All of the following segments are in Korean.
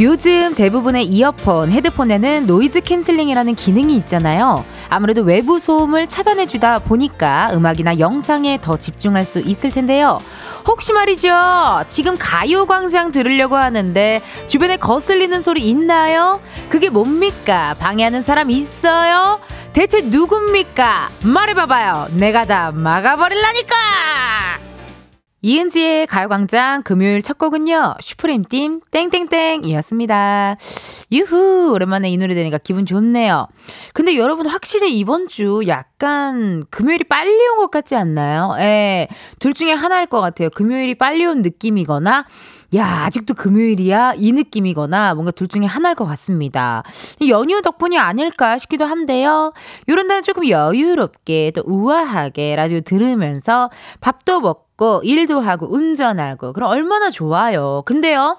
요즘 대부분의 이어폰, 헤드폰에는 noise cancelling이라는 기능이 있잖아요. 아무래도 외부 소음을 차단해주다 보니까 음악이나 영상에 더 집중할 수 있을 텐데요. 혹시 말이죠. 지금 가요광장 들으려고 하는데 주변에 거슬리는 소리 있나요? 그게 뭡니까? 방해하는 사람 있어요? 대체 누굽니까? 말해봐봐요. 내가 다 막아버릴라니까! 이은지의 가요광장 금요일 첫 곡은요, 슈프림팀 땡땡땡이었습니다. 유후! 오랜만에 이 노래 들으니까 기분 좋네요. 근데 여러분 확실히 이번 주 약간 금요일이 빨리 온 것 같지 않나요? 예. 둘 중에 하나일 것 같아요. 금요일이 빨리 온 느낌이거나, 야, 아직도 금요일이야? 이 느낌이거나 뭔가 둘 중에 하나일 것 같습니다. 연휴 덕분이 아닐까 싶기도 한데요. 요런 날은 조금 여유롭게 또 우아하게 라디오 들으면서 밥도 먹고 일도 하고 운전하고 그럼 얼마나 좋아요. 근데요.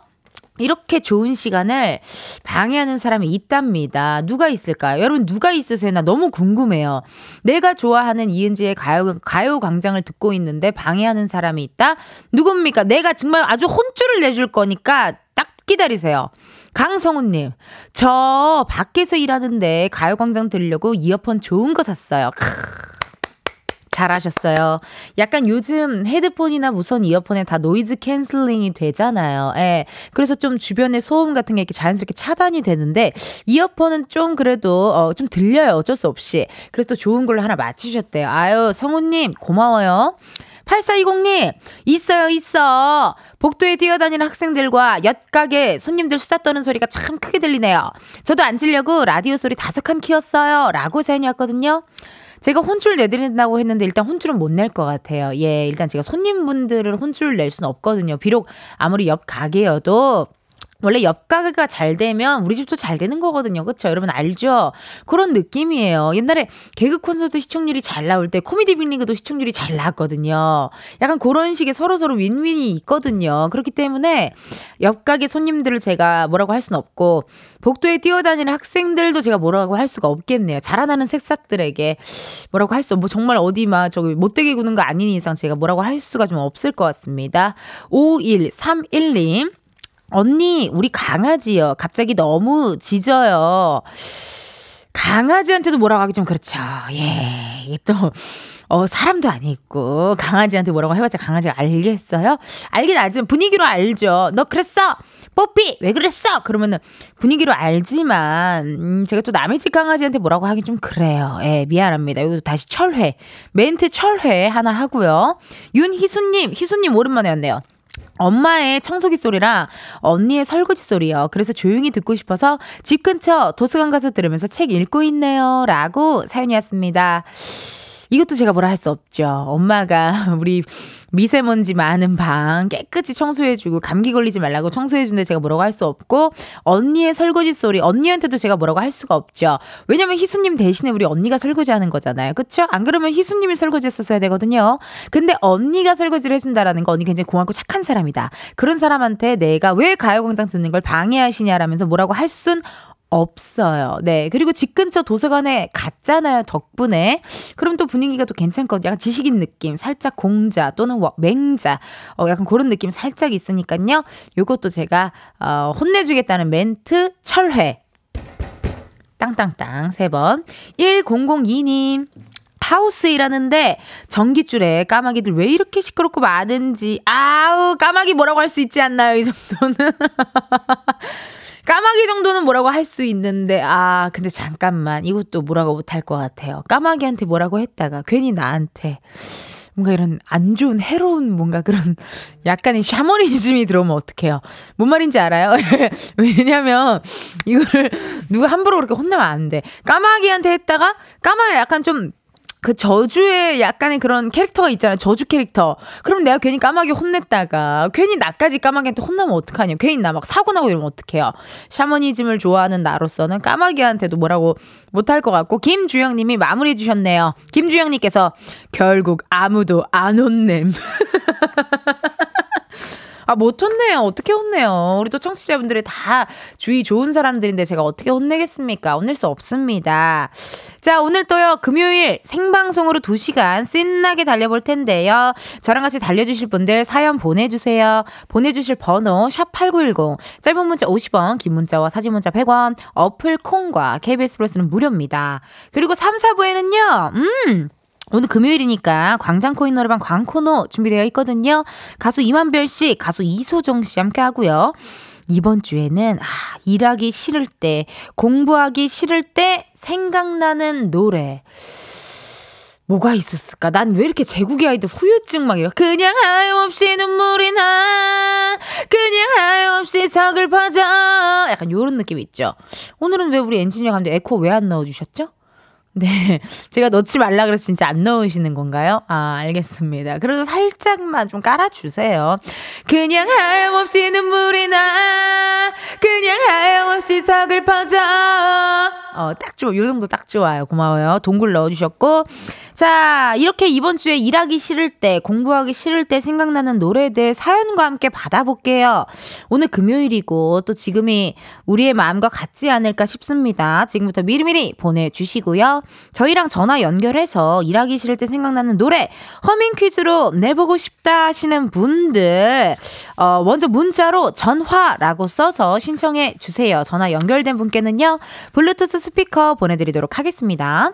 이렇게 좋은 시간을 방해하는 사람이 있답니다. 누가 있을까요? 여러분 누가 있으세요? 나 너무 궁금해요. 내가 좋아하는 이은지의 가요 가요 광장을 듣고 있는데 방해하는 사람이 있다? 누굽니까? 내가 정말 아주 혼쭐을 내줄 거니까 딱 기다리세요. 강성훈님, 저 밖에서 일하는데 가요광장 들으려고 이어폰 좋은 거 샀어요. 크. 잘하셨어요. 약간 요즘 헤드폰이나 무선 이어폰에 다 noise cancelling이 되잖아요. 예. 그래서 좀 주변의 소음 같은 게 이렇게 자연스럽게 차단이 되는데 이어폰은 좀 그래도 어, 좀 들려요. 어쩔 수 없이. 그래서 또 좋은 걸로 하나 맞추셨대요. 아유, 성우님 고마워요. 8420님, 있어요, 있어. 복도에 뛰어다니는 학생들과 엿가게 손님들 수다 떠는 소리가 참 크게 들리네요. 저도 앉으려고 라디오 소리 다섯 칸 키웠어요. 라고 사연이 왔거든요. 제가 혼쭐 내드린다고 했는데 일단 혼쭐은 못 낼 것 같아요. 예, 일단 제가 손님분들을 혼쭐 낼 수는 없거든요. 비록 아무리 옆 가게여도 원래 옆 가게가 잘 되면 우리 집도 잘 되는 거거든요. 그렇죠? 여러분 알죠? 그런 느낌이에요. 옛날에 개그 콘서트 시청률이 잘 나올 때 코미디 빅리그도 시청률이 잘 나왔거든요. 약간 그런 식의 서로서로 윈윈이 있거든요. 그렇기 때문에 옆 가게 손님들을 제가 뭐라고 할 수는 없고 복도에 뛰어다니는 학생들도 제가 뭐라고 할 수가 없겠네요. 자라나는 새싹들에게 뭐라고 할 수, 뭐 정말 어디 막 저기 못되게 구는 거 아닌 이상 제가 뭐라고 할 수가 좀 없을 것 같습니다. 5131님. 언니, 우리 강아지요. 갑자기 너무 짖어요. 강아지한테도 뭐라고 하기 좀 그렇죠. 예. 이게 또, 어, 사람도 아니고, 강아지한테 뭐라고 해봤자 강아지가 알겠어요? 알긴 알지만 분위기로 알죠. 너 그랬어? 뽀삐! 왜 그랬어? 그러면은 분위기로 알지만, 음, 제가 또 남의 집 강아지한테 뭐라고 하기 좀 그래요. 예, 미안합니다. 여기도 다시 철회. 멘트 철회 하나 하고요. 윤희수님, 희수님 오랜만에 왔네요. 엄마의 청소기 소리랑 언니의 설거지 소리요. 그래서 조용히 듣고 싶어서 집 근처 도서관 가서 들으면서 책 읽고 있네요. 라고 사연이 왔습니다. 이것도 제가 뭐라 할 수 없죠. 엄마가 우리 미세먼지 많은 방 깨끗이 청소해주고 감기 걸리지 말라고 청소해주는데 제가 뭐라고 할 수 없고 언니의 설거지 소리 언니한테도 제가 뭐라고 할 수가 없죠. 왜냐면 희수님 대신에 우리 언니가 설거지하는 거잖아요. 그쵸? 안 그러면 희수님이 설거지했었어야 되거든요. 근데 언니가 설거지를 해준다라는 거 언니 굉장히 고맙고 착한 사람이다. 그런 사람한테 내가 왜 가요광장 듣는 걸 방해하시냐라면서 뭐라고 할 순 없어요. 네. 그리고 집 근처 도서관에 갔잖아요. 덕분에. 그럼 또 분위기가 또 괜찮거든요. 약간 지식인 느낌, 살짝 공자 또는 맹자, 어, 약간 그런 느낌 살짝 있으니까요. 요것도 제가, 어, 혼내주겠다는 멘트 철회. 땅땅땅 세 번. 1002님. 하우스 일하는데 전기줄에 까마귀들 왜 이렇게 시끄럽고 많은지 아우 까마귀 뭐라고 할 수 있지 않나요 이 정도는 까마귀 정도는 뭐라고 할 수 있는데, 아, 근데 잠깐만. 이것도 뭐라고 못할 것 같아요. 까마귀한테 뭐라고 했다가 괜히 나한테 뭔가 이런 안 좋은 해로운 뭔가 그런 약간의 샤머니즘이 들어오면 어떡해요. 뭔 말인지 알아요? 왜냐면 이거를 누가 함부로 그렇게 혼내면 안 돼. 까마귀한테 했다가 까마귀 약간 좀 그 저주의 약간의 그런 캐릭터가 있잖아요. 저주 캐릭터. 그럼 내가 괜히 까마귀 혼냈다가 괜히 나까지 까마귀한테 혼나면 어떡하냐. 괜히 나 막 사고 나고 이러면 어떡해요. 샤머니즘을 좋아하는 나로서는 까마귀한테도 뭐라고 못할 것 같고 김주영 님이 마무리해 주셨네요. 김주영 님께서 결국 아무도 안 혼냄. 아, 못 혼내요. 어떻게 혼내요? 우리 또 청취자분들이 다 주의 좋은 사람들인데 제가 어떻게 혼내겠습니까? 혼낼 수 없습니다. 자, 오늘 또요, 금요일 생방송으로 2시간 신나게 달려볼 텐데요. 저랑 같이 달려주실 분들 사연 보내주세요. 보내주실 번호, 샵8910. 짧은 문자 50원, 긴 문자와 사진 문자 100원, 어플 콩과 KBS 플러스는 무료입니다. 그리고 3, 4부에는요, 음, 오늘 금요일이니까 광장 코인 노래방 광코노 준비되어 있거든요. 가수 이만별 씨, 가수 이소정 씨 함께 하고요. 이번 주에는 아, 일하기 싫을 때, 공부하기 싫을 때 생각나는 노래. 뭐가 있었을까? 난 왜 이렇게 제국의 아이들 후유증 막 이러 그냥 하염없이 눈물이 나 그냥 하염없이 서글퍼져 약간 요런 느낌 있죠 오늘은 왜 우리 엔지니어 감독 에코 왜 안 넣어주셨죠? 네. 제가 넣지 말라 그래서 진짜 안 넣으시는 건가요? 아, 알겠습니다. 그래도 살짝만 좀 깔아주세요. 그냥 하염없이 눈물이 나. 그냥 하염없이 서글퍼져. 어, 딱 좋아. 요 정도 딱 좋아요. 고마워요. 동굴 넣어주셨고. 자, 이렇게 이번 주에 일하기 싫을 때, 공부하기 싫을 때 생각나는 노래들 사연과 함께 받아볼게요. 오늘 금요일이고 또 지금이 우리의 마음과 같지 않을까 싶습니다. 지금부터 미리미리 보내주시고요. 저희랑 전화 연결해서 일하기 싫을 때 생각나는 노래 허밍 퀴즈로 내보고 싶다 하시는 분들 어, 먼저 문자로 전화라고 써서 신청해 주세요. 전화 연결된 분께는요. 블루투스 스피커 보내드리도록 하겠습니다.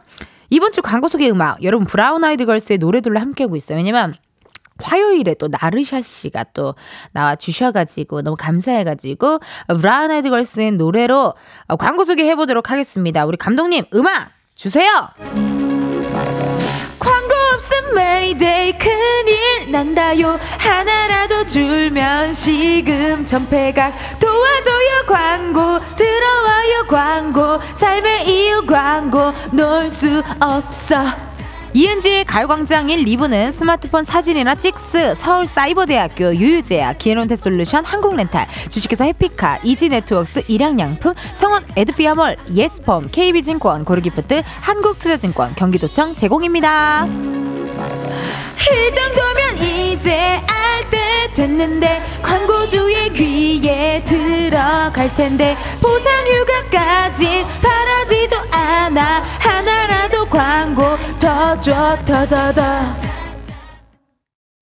이번 주 광고 소개 음악 여러분 브라운 아이드 걸스의 노래들로 함께하고 있어요. 왜냐면 화요일에 또 나르샤 씨가 또 나와 주셔가지고 너무 감사해가지고 브라운 아이드 걸스의 노래로 광고 소개해 보도록 하겠습니다. 우리 감독님 음악 주세요. 메이데이 큰일 난다요. 하나라도 줄면 식음 전폐각 도와줘요 광고. 들어와요 광고. 삶의 이유 광고. 놀 수 없어. 이은지의 가요광장 1, 2부는 스마트폰 사진이나 찍스, 서울사이버대학교, 유유제약, 기에론테솔루션, 한국렌탈, 주식회사 해피카, 이지네트웍스, 일양약품, 성원 에드피아몰, 예스폼, KB증권, 고르기프트, 한국투자증권, 경기도청 제공입니다. 이 정도면 이제 알 때 됐는데 광고주의 귀에 들어갈 텐데 보상 휴가까진 바라지도 않아. 하나라도 광고 더 줘 더 더더.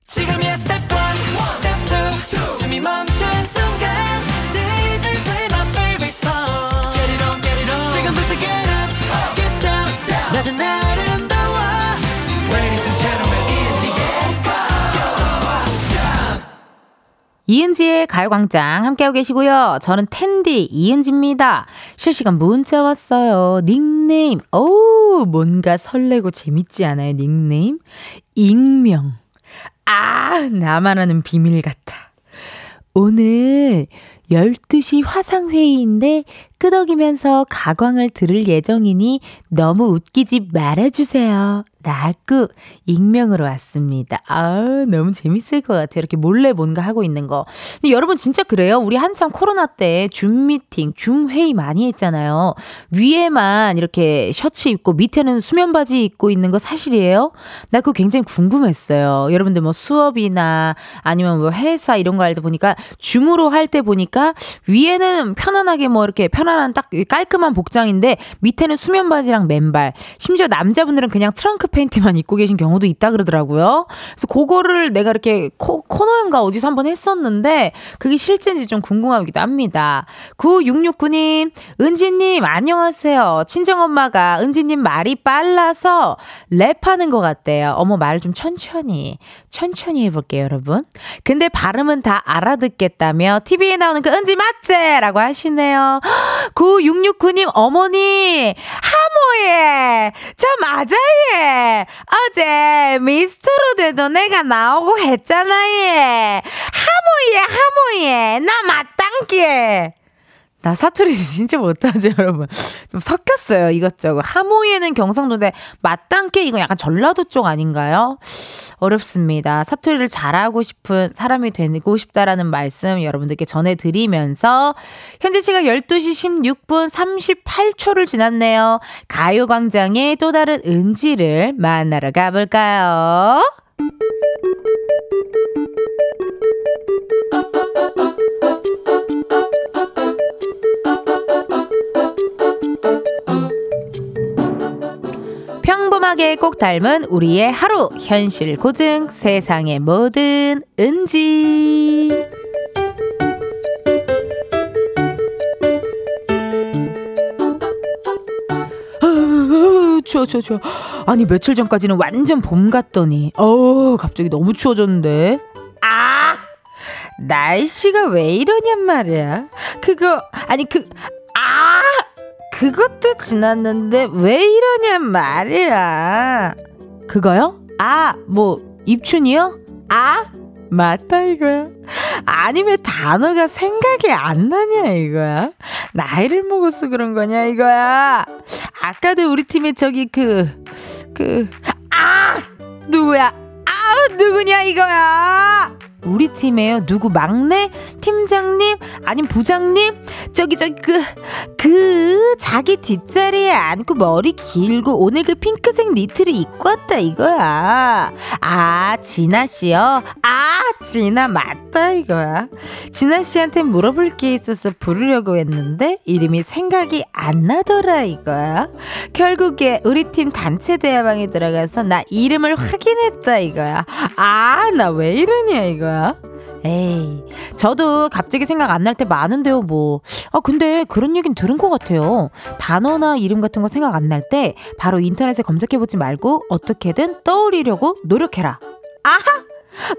지금이야 스텝 1, 이은지의 가요광장 함께하고 계시고요. 저는 텐디 이은지입니다. 실시간 문자 왔어요. 닉네임. 오, 뭔가 설레고 재밌지 않아요, 닉네임? 익명. 아, 나만 아는 비밀 같아. 오늘 12시 화상회의인데 끄덕이면서 가광을 들을 예정이니 너무 웃기지 말아주세요. 라고 익명으로 왔습니다. 아 너무 재밌을 것 같아요. 이렇게 몰래 뭔가 하고 있는 거. 근데 여러분 진짜 그래요? 우리 한참 코로나 때 줌 미팅, 줌 회의 많이 했잖아요. 위에만 이렇게 셔츠 입고 밑에는 수면 바지 입고 있는 거 사실이에요? 나 그거 굉장히 궁금했어요. 여러분들 뭐 수업이나 아니면 뭐 회사 이런 거할때 보니까 줌으로 할 때 보니까 위에는 편안하게 뭐 이렇게 편안한 딱 깔끔한 복장인데 밑에는 수면 바지랑 맨발. 심지어 남자분들은 그냥 트렁크 팬티만 입고 계신 경우도 있다 그러더라고요. 그래서 그거를 내가 이렇게 코, 코너인가 어디서 한번 했었는데 그게 실제인지 좀 궁금하기도 합니다. 9669님, 은지님, 안녕하세요. 친정엄마가 은지님 말이 빨라서 랩하는 것 같대요. 어머, 말좀 천천히, 천천히 해볼게요, 여러분. 근데 발음은 다 알아듣겠다며 TV에 나오는 그 은지 맞지? 라고 하시네요. 9669님, 어머니, 하 모예! 저 맞아예! 어제 미스트로데도 내가 나오고 했잖아, 예! 하모예, 하모예! 나 맞단께! 나 사투리 진짜 못하죠, 여러분. 좀 섞였어요, 이것저것. 하모이에는 경상도인데, 맞단께 이거 약간 전라도 쪽 아닌가요? 어렵습니다. 사투리를 잘하고 싶은 사람이 되고 싶다라는 말씀 여러분들께 전해드리면서, 현재 시각 12시 16분 38초를 지났네요. 가요광장의 또 다른 은지를 만나러 가볼까요? 닮은 우리의 하루. 현실 고증 세상의 모든 은지. 추워 추워 추워. 아니 며칠 전까지는 완전 봄 같더니. 어 갑자기 너무 추워졌는데. 아! 날씨가 왜 이러냔 말이야. 그거 아니 그 아 그것도 지났는데 왜 이러냔 말이야 그거요? 아 뭐 입춘이요? 아 맞다 이거야. 아니 왜 단어가 생각이 안 나냐 이거야. 나이를 먹어서 그런 거냐 이거야. 아까도 우리 팀에 저기 그 그 아 누구야? 아 누구냐 이거야. 우리 팀에요. 누구 막내? 팀장님? 아님 부장님? 저기 저기 그, 그 자기 뒷자리에 앉고 머리 길고 오늘 그 핑크색 니트를 입고 왔다 이거야. 아 진아 씨요? 아 진아 맞다 이거야. 진아 씨한테 물어볼 게 있어서 부르려고 했는데 이름이 생각이 안 나더라 이거야. 결국에 우리 팀 단체 대화방에 들어가서 나 이름을 확인했다 이거야. 아 나 왜 이러냐 이거야. 거야? 에이, 저도 갑자기 생각 안 날 때 많은데요, 뭐. 아, 근데 그런 얘기는 들은 것 같아요. 단어나 이름 같은 거 생각 안 날 때 바로 인터넷에 검색해보지 말고 어떻게든 떠올리려고 노력해라. 아하!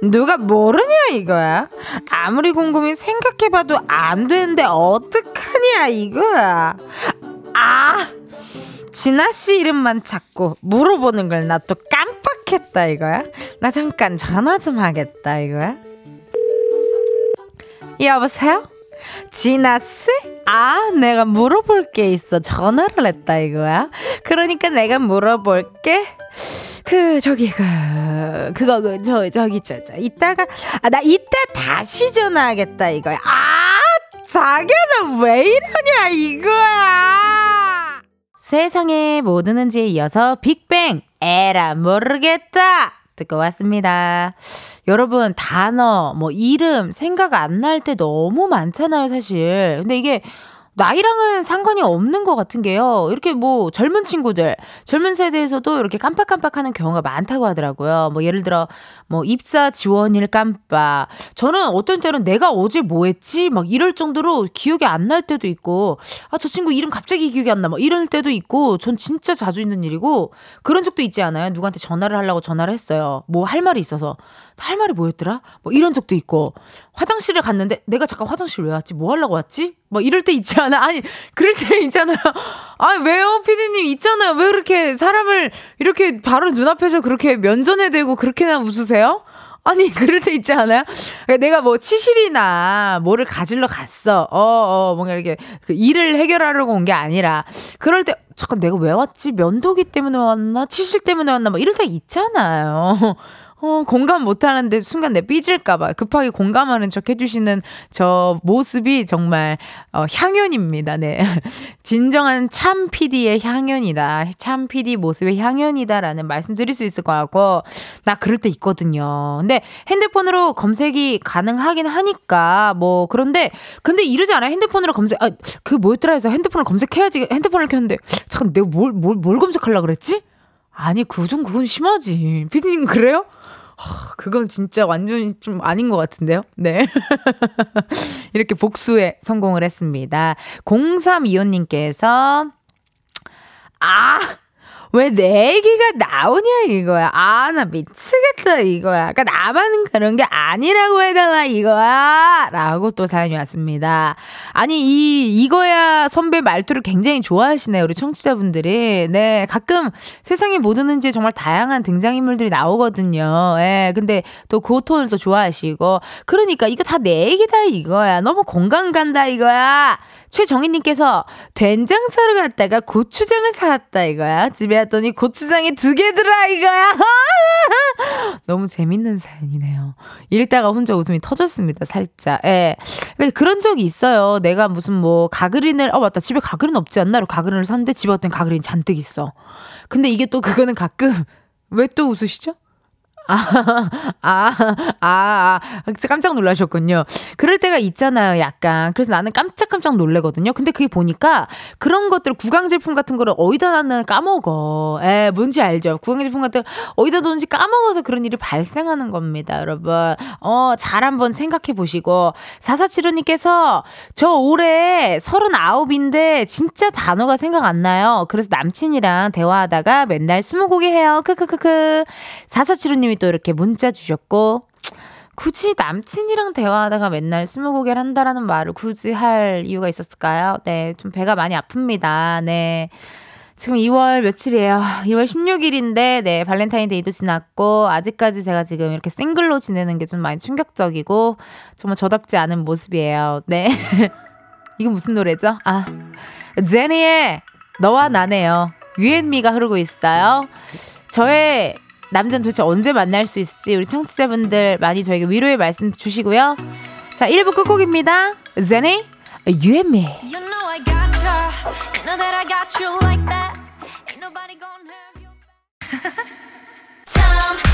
누가 모르냐 이거야? 아무리 궁금히 생각해봐도 안 되는데 어떡하냐 이거야? 아! 진아 씨 이름만 찾고 물어보는 걸 나 또 깜 빡했다 이거야? 나 잠깐 전화 좀 하겠다 이거야? 여보세요? 씨? 아, 내가 물어볼 게 있어. 전화를 했다 이거야. 그러니까 내가 물어볼게. 그 저기 그 그거 그 저 저기 저, 저 이따가 아 나 이따 다시 전화하겠다 이거야. 아, 자기는 왜 이러냐 이거야. 세상에 모든 은지에 이어서 빅뱅 에라 모르겠다 듣고 왔습니다. 여러분 단어 뭐 이름 생각 안 날 때 너무 많잖아요 사실. 근데 이게 나이랑은 상관이 없는 것 같은 게요. 이렇게 뭐 젊은 친구들, 젊은 세대에서도 이렇게 깜빡깜빡하는 경우가 많다고 하더라고요. 뭐 예를 들어 뭐 입사 지원일 깜빡. 저는 어떤 때는 내가 어제 뭐 했지? 막 이럴 정도로 기억이 안 날 때도 있고, 아, 저 친구 이름 갑자기 기억이 안 나. 막 이럴 때도 있고, 전 진짜 자주 있는 일이고, 그런 적도 있지 않아요? 누구한테 전화를 하려고 전화를 했어요. 뭐 할 말이 있어서. 할 말이 뭐였더라? 뭐 이런 적도 있고, 화장실을 갔는데 내가 잠깐 화장실 왜 왔지? 뭐 하려고 왔지? 뭐 이럴 때 있지 않아? 아니, 그럴 때 있잖아요. 아니, 왜요? 피디님 있잖아요. 왜 그렇게 사람을 이렇게 바로 눈앞에서 그렇게 면전에 대고 그렇게나 웃으세요? 아니, 그럴 때 있지 않아요? 그러니까 내가 뭐 치실이나 뭐를 가질러 갔어. 어, 어, 뭔가 이렇게 그 일을 해결하려고 온 게 아니라. 그럴 때, 잠깐 내가 왜 왔지? 면도기 때문에 왔나? 치실 때문에 왔나? 뭐 이럴 때 있잖아요. 어, 공감 못 하는데 순간 내 삐질까봐 급하게 공감하는 척 해주시는 저 모습이 정말, 어, 향연입니다. 네. 진정한 참 PD의 향연이다. 참 PD 모습의 향연이다라는 말씀 드릴 수 있을 것 같고, 나 그럴 때 있거든요. 근데 핸드폰으로 검색이 가능하긴 하니까, 뭐, 그런데, 근데 이러지 않아요? 핸드폰으로 검색, 아, 그 뭐였더라 해서 핸드폰을 검색해야지 핸드폰을 켰는데, 잠깐 내가 뭘, 뭘, 뭘 검색하려고 그랬지? 아니, 그 좀 그건 심하지. 피디님 그래요? 그건 진짜 완전 좀 아닌 것 같은데요? 네. 이렇게 복수에 성공을 했습니다. 0325님께서, 아! 왜 내 얘기가 나오냐 이거야. 아, 나 미치겠다 이거야. 그러니까 나만 그런 게 아니라고 해달라 이거야. 라고 또 사연이 왔습니다. 아니, 이, 이거야 선배 말투를 굉장히 좋아하시네요. 우리 청취자분들이. 네, 가끔 세상에 뭐 드는지 정말 다양한 등장인물들이 나오거든요. 예, 근데 또 그 톤을 또 좋아하시고. 그러니까 이거 다 내 얘기다 이거야. 너무 공감 간다 이거야. 최정희님께서 된장 사러 갔다가 고추장을 사왔다 이거야. 집에 왔더니 고추장이 두 개 들어 이거야. 너무 재밌는 사연이네요. 읽다가 혼자 웃음이 터졌습니다. 살짝. 예. 그런 적이 있어요. 내가 무슨 뭐 가그린을 어 맞다 집에 가그린 없지 않나? 가그린을 샀는데 집에 왔더니 가그린 잔뜩 있어. 근데 이게 또 그거는 가끔 왜 또 웃으시죠? 아, 아, 아, 아, 깜짝 놀라셨군요. 그럴 때가 있잖아요, 약간. 그래서 나는 깜짝깜짝 놀래거든요. 근데 그게 보니까 그런 것들, 구강 제품 같은 거를 어디다 놨는 까먹어. 에, 뭔지 알죠? 구강 제품 같은 거 어디다 뒀는지 까먹어서 그런 일이 발생하는 겁니다, 여러분. 어, 잘 한번 생각해 보시고. 사사치루님께서 저 올해 39인데 진짜 단어가 생각 안 나요. 그래서 남친이랑 대화하다가 맨날 스무고개 해요. 크크크크. 사사치루 님이 또 이렇게 문자 주셨고, 굳이 남친이랑 대화하다가 맨날 스무고개를 한다라는 말을 굳이 할 이유가 있었을까요? 네, 좀 배가 많이 아픕니다. 네. 지금 2월 며칠이에요? 2월 16일인데, 네, 발렌타인데이도 지났고, 아직까지 제가 지금 이렇게 싱글로 지내는 게 좀 많이 충격적이고, 정말 저답지 않은 모습이에요. 네. 이거 무슨 노래죠? 아, 제니의 너와 나네요. 유앤미가 흐르고 있어요. 저의 남자는 도대체 언제 만날 수 있을지 우리 청취자분들 많이 저에게 위로의 말씀 주시고요. 자, 1부 끝곡입니다. 제니, 유앤미. You know I got you. You know that I got you like that. Ain't nobody gonna have you.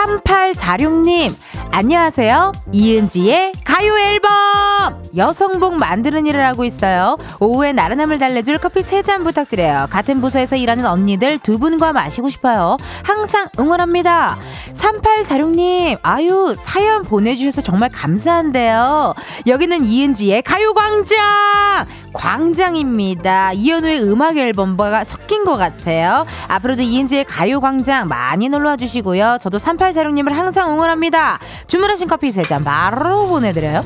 3846님, 안녕하세요. 이은지의 가요 앨범! 여성복 만드는 일을 하고 있어요. 오후에 나른함을 달래줄 커피 3잔 부탁드려요. 같은 부서에서 일하는 언니들 두 분과 마시고 싶어요. 항상 응원합니다. 3846님, 아유, 사연 보내주셔서 정말 감사한데요. 여기는 이은지의 가요광장! 광장입니다. 이현우의 음악 앨범과 섞인 것 같아요. 앞으로도 이은지의 가요광장 많이 놀러와 주시고요. 저도 3846님을 항상 응원합니다. 주문하신 커피 3잔 바로 보내드려요.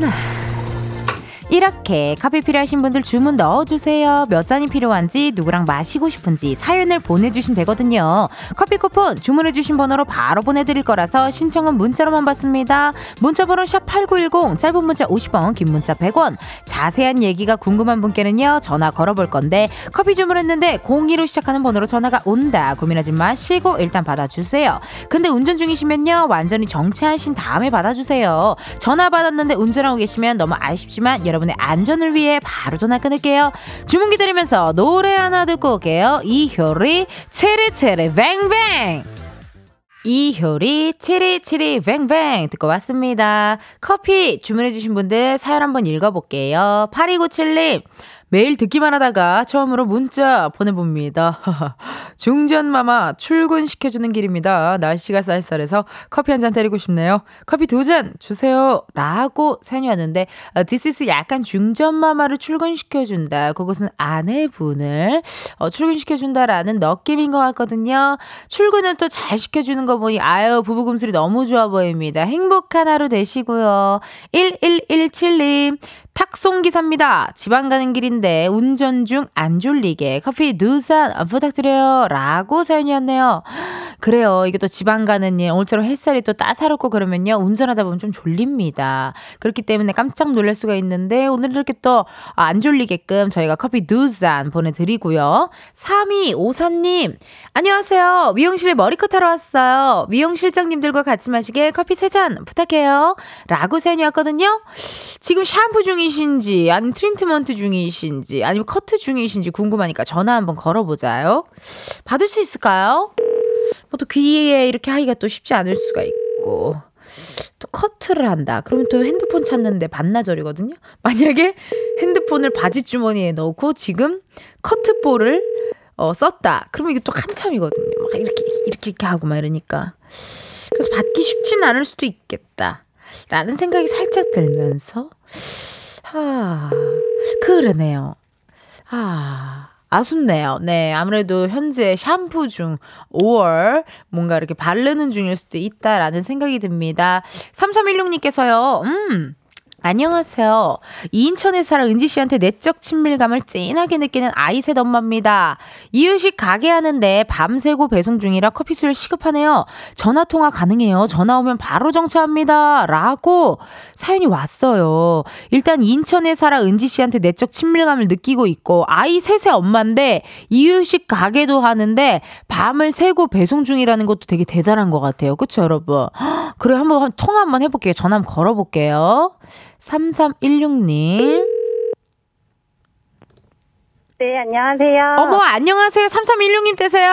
Ne. 이렇게 커피 필요하신 분들 주문 넣어주세요. 몇 잔이 필요한지 누구랑 마시고 싶은지 사연을 보내주시면 되거든요. 커피 쿠폰 주문해주신 번호로 바로 보내드릴 거라서 신청은 문자로만 받습니다. 문자번호 샵 8910 짧은 문자 50원 긴 문자 100원 자세한 얘기가 궁금한 분께는요 전화 걸어볼 건데 커피 주문했는데 02로 시작하는 번호로 전화가 온다 고민하지 마시고 일단 받아주세요. 근데 운전 중이시면요 완전히 정체하신 다음에 받아주세요. 전화 받았는데 운전하고 계시면 너무 아쉽지만 여러분 여러분의 안전을 위해 바로 전화 끊을게요. 주문 기다리면서 노래 하나 듣고 올게요. 이효리 체리체리 뱅뱅 이효리 치리치리 뱅뱅 듣고 왔습니다. 커피 주문해주신 분들 사연 한번 읽어볼게요. 8297님 매일 듣기만 하다가 처음으로 문자 보내봅니다. 중전마마 출근시켜주는 길입니다. 날씨가 쌀쌀해서 커피 한 잔 때리고 싶네요. 커피 두 잔 주세요. 라고 사연이 왔는데, is 약간 중전마마를 출근시켜준다. 그것은 아내분을 어, 출근시켜준다라는 느낌인 것 같거든요. 출근을 또 잘 시켜주는 거 보니, 아유, 부부금슬이 너무 좋아 보입니다. 행복한 하루 되시고요. 1117님, 탁송기사입니다. 지방 가는 길인데 운전 중 안 졸리게 커피 두 잔 부탁드려요. 라고 사연이었네요. 그래요. 이게 또 지방 가는 일, 오늘처럼 햇살이 또 따사롭고 그러면요. 운전하다 보면 좀 졸립니다. 그렇기 때문에 깜짝 놀랄 수가 있는데 오늘 이렇게 또 안 졸리게끔 저희가 커피 두 잔 보내드리고요. 3254님, 안녕하세요. 미용실에 머리컷 하러 왔어요. 미용 실장님들과 같이 마시게 커피 세 잔 부탁해요. 라고 사연이 왔거든요. 지금 샴푸 중이 신지, 아니면 트리트먼트 중이신지, 아니면 커트 중이신지 궁금하니까 전화 한번 걸어보자요. 받을 수 있을까요? 뭐 또 귀에 이렇게 하기가 또 쉽지 않을 수가 있고. 또 커트를 한다. 그러면 또 핸드폰 찾는데 반나절이거든요. 만약에 핸드폰을 바지 주머니에 넣고 지금 커트볼을 어, 썼다. 그러면 이게 또 한참이거든요. 막 이렇게, 이렇게, 이렇게 하고 막 이러니까. 그래서 받기 쉽지는 않을 수도 있겠다. 라는 생각이 살짝 들면서, 하, 그러네요. 아, 아쉽네요. 네, 아무래도 현재 샴푸 중 5월 뭔가 이렇게 바르는 중일 수도 있다라는 생각이 듭니다. 3316님께서요, 음, 안녕하세요. 인천에 살아 은지 씨한테 내적 친밀감을 찐하게 느끼는 아이셋 엄마입니다. 이유식 가게 하는데 밤새고 배송 중이라 커피수를 시급하네요. 전화 통화 가능해요. 전화 오면 바로 정차합니다. 라고 사연이 왔어요. 일단 인천에 살아 은지 씨한테 내적 친밀감을 느끼고 있고 아이 셋의 엄마인데 이유식 가게도 하는데 밤을 새고 배송 중이라는 것도 되게 대단한 것 같아요. 그쵸 여러분? 그래 한번 통화 한번 해볼게요. 전화 한번 걸어볼게요. 3316님. 네, 안녕하세요. 어머, 안녕하세요. 3316님 되세요?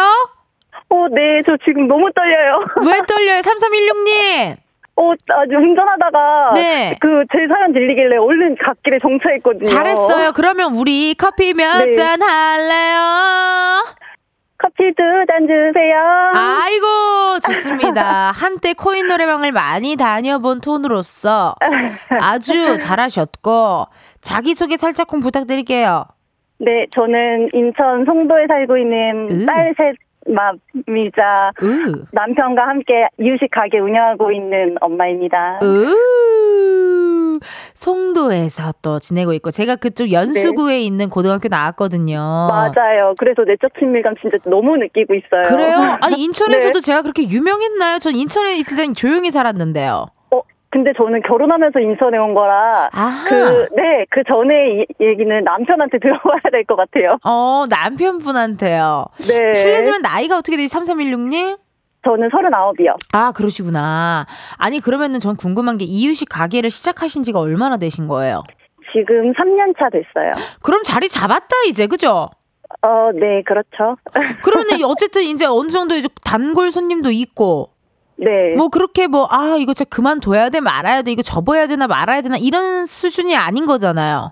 어, 네, 저 지금 너무 떨려요. 왜 떨려요, 3316님? 어, 아주 운전하다가 네. 그 제 사연 들리길래 얼른 갓길에 정차했거든요. 잘했어요. 그러면 우리 커피 몇잔 네. 할래요? 커피 두잔 주세요. 아이고, 좋습니다. 한때 코인 노래방을 많이 다녀본 톤으로서 아주 잘하셨고, 자기소개 살짝쿵 부탁드릴게요. 네, 저는 인천 송도에 살고 있는 음. 딸셋 맘이자 으. 남편과 함께 이유식 가게 운영하고 있는 엄마입니다. 으. 송도에서 또 지내고 있고 제가 그쪽 연수구에 있는 고등학교 나왔거든요. 네. 맞아요. 그래서 내적 친밀감 진짜 너무 느끼고 있어요. 그래요? 아니 인천에서도 네. 제가 그렇게 유명했나요? 전 인천에 있을 땐 조용히 살았는데요. 어, 근데 저는 결혼하면서 인천에 온 거라 아하. 그, 네, 그 전에 이 얘기는 남편한테 들어봐야 될 것 같아요. 어 남편분한테요. 네. 실례지만 나이가 어떻게 되지? 3316님? 저는 39이요. 아 그러시구나. 아니 그러면은 전 궁금한 게 이유식 가게를 시작하신 지가 얼마나 되신 거예요? 지금 3년 차 됐어요. 그럼 자리 잡았다 이제 그죠? 어, 네, 그렇죠. 그러면은 어쨌든 이제 어느 정도 이제 단골 손님도 있고 네. 뭐 그렇게 뭐 아 이거 진짜 그만둬야 돼 말아야 돼 이거 접어야 되나 말아야 되나 이런 수준이 아닌 거잖아요.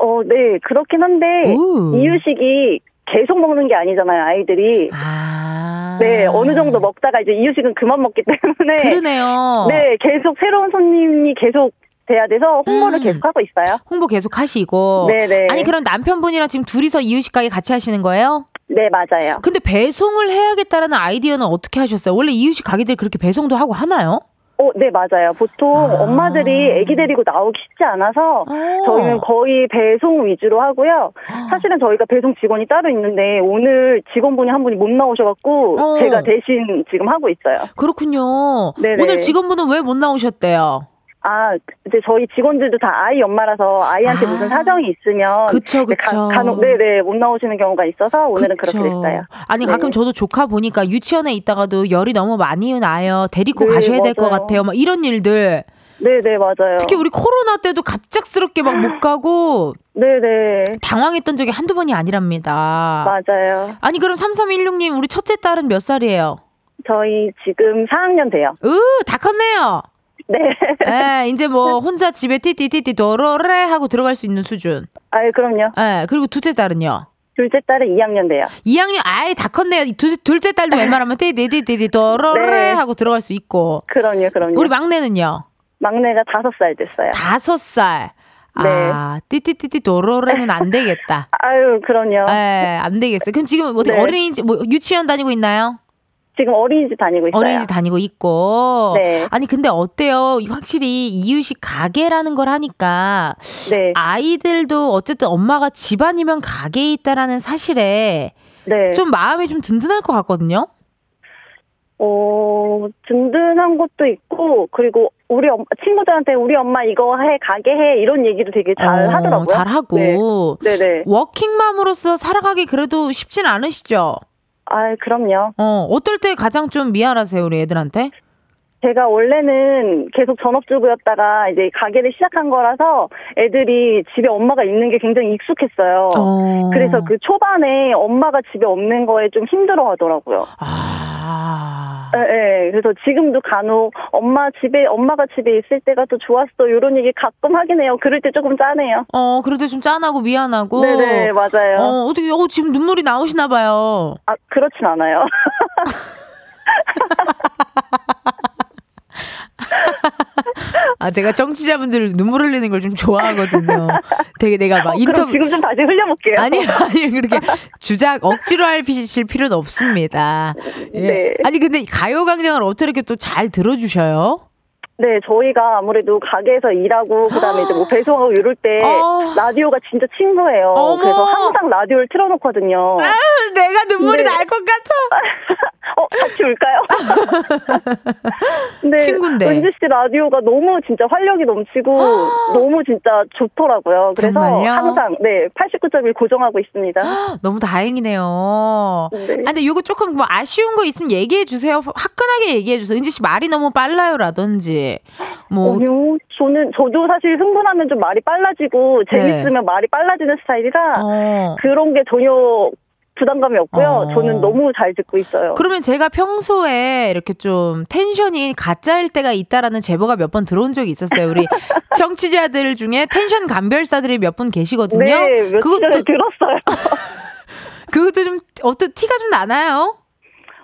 어, 네, 그렇긴 한데, 오. 이유식이 계속 먹는 게 아니잖아요, 아이들이. 아. 네, 어느 정도 먹다가 이제 이유식은 그만 먹기 때문에. 그러네요. 네, 계속 새로운 손님이 계속 돼야 돼서 홍보를 음. 계속 하고 있어요. 홍보 계속 하시고. 네네. 아니 그럼 남편분이랑 지금 둘이서 이유식 가게 같이 하시는 거예요? 네, 맞아요. 근데 배송을 해야겠다는 아이디어는 어떻게 하셨어요? 원래 이유식 가게들이 그렇게 배송도 하고 하나요? 어, 네, 맞아요. 보통 아. 엄마들이 아기 데리고 나오기 쉽지 않아서 어. 저희는 거의 배송 위주로 하고요. 사실은 저희가 배송 직원이 따로 있는데 오늘 직원분이 한 분이 못 나오셔갖고 어. 제가 대신 지금 하고 있어요. 그렇군요. 네네. 오늘 직원분은 왜 못 나오셨대요? 아, 이제 저희 직원들도 다 아이 엄마라서 아이한테 아. 무슨 사정이 있으면 그쵸, 그쵸. 가, 간혹 네네 못 나오시는 경우가 있어서 오늘은 그렇게 그쵸. 됐어요. 아니 네. 가끔 저도 조카 보니까 유치원에 있다가도 열이 너무 많이 나요. 데리고 네, 가셔야 될 것. 같아요. 막 이런 일들. 네네 맞아요. 특히 우리 코로나 때도 갑작스럽게 막 못 가고 네네 당황했던 적이 한두 번이 아니랍니다. 맞아요. 아니 그럼 3316님 우리 첫째 딸은 몇 살이에요? 저희 지금 4학년 돼요. 으, 다 컸네요. 네. 예, 이제 뭐 혼자 집에 띠띠띠띠 도로레 하고 들어갈 수 있는 수준. 아유 그럼요. 예, 그리고 둘째 딸은요. 둘째 딸은 2학년 돼요. 2학년 아예 다 컸네요. 둘, 둘째 딸도 웬만하면 띠띠띠띠 도로레 네. 하고 들어갈 수 있고. 그럼요, 그럼요. 우리 막내는요. 막내가 5살 됐어요. 다섯 살. 네. 아, 띠띠띠띠 도로레는 안 되겠다. 아유, 그럼요. 예, 안 되겠어요. 그럼 지금 어떻게 네. 어린이집, 뭐 유치원 다니고 있나요? 지금 어린이집 다니고 있어요. 어린이집 다니고 있고. 네. 아니, 근데 어때요? 확실히 이유식 가게라는 걸 하니까 네. 아이들도 어쨌든 엄마가 집안이면 가게에 있다라는 사실에 네. 좀 마음이 좀 든든할 것 같거든요? 어, 든든한 것도 있고, 그리고 우리 엄, 친구들한테 우리 엄마 이거 해, 가게 해, 이런 얘기도 되게 잘 어, 하더라고요. 잘 하고. 네. 네네. 워킹맘으로서 살아가기 그래도 쉽진 않으시죠? 아, 그럼요. 어, 어떨 때 가장 좀 미안하세요, 우리 애들한테? 제가 원래는 계속 전업주부였다가 이제 가게를 시작한 거라서 애들이 집에 엄마가 있는 게 굉장히 익숙했어요. 어. 그래서 그 초반에 엄마가 집에 없는 거에 좀 힘들어 하더라고요. 아. 예, 예. 그래서 지금도 간혹 엄마 집에, 엄마가 집에 있을 때가 또 좋았어. 이런 얘기 가끔 하긴 해요. 그럴 때 조금 짠해요. 어, 그래도 좀 짠하고 미안하고. 네네, 맞아요. 어, 어떻게, 어, 지금 눈물이 나오시나 봐요. 아, 그렇진 않아요. 아, 아, 제가 정치자분들 눈물 흘리는 걸 좀 좋아하거든요. 되게 내가 막 어, 인터뷰. 지금 좀 다시 흘려볼게요. 아니, 아니, 그렇게 주작, 억지로 하실 필요는 없습니다. 예. 네. 아니, 근데 가요광장을 어떻게 이렇게 또 잘 들어주셔요? 네, 저희가 아무래도 가게에서 일하고 그다음에 이제 뭐 배송하고 이럴 때 어. 라디오가 진짜 친구예요. 어머. 그래서 항상 라디오를 틀어놓거든요. 아, 내가 눈물이 네. 날것 같아. 어, 같이 울까요? 네, 친구인데. 은지 씨 라디오가 너무 진짜 활력이 넘치고 너무 진짜 좋더라고요. 그래서 정말요? 항상 네, 89.1 고정하고 있습니다. 너무 다행이네요. 네. 아, 근데 요거 조금 뭐 아쉬운 거 있으면 얘기해 주세요. 화끈하게 얘기해 주세요. 은지 씨 말이 너무 빨라요라든지. 뭐 아니요, 저는 저도 사실 흥분하면 좀 말이 빨라지고 네. 재밌으면 말이 빨라지는 스타일이라 어. 그런 게 전혀 부담감이 없고요. 어. 저는 너무 잘 듣고 있어요. 그러면 제가 평소에 이렇게 좀 텐션이 가짜일 때가 있다라는 제보가 몇 번 들어온 적이 있었어요. 우리 청취자들 중에 텐션 감별사들이 몇 분 계시거든요. 네, 며칠 전에 그것도 들었어요. 그것도 좀 어떤 티가 좀 나나요?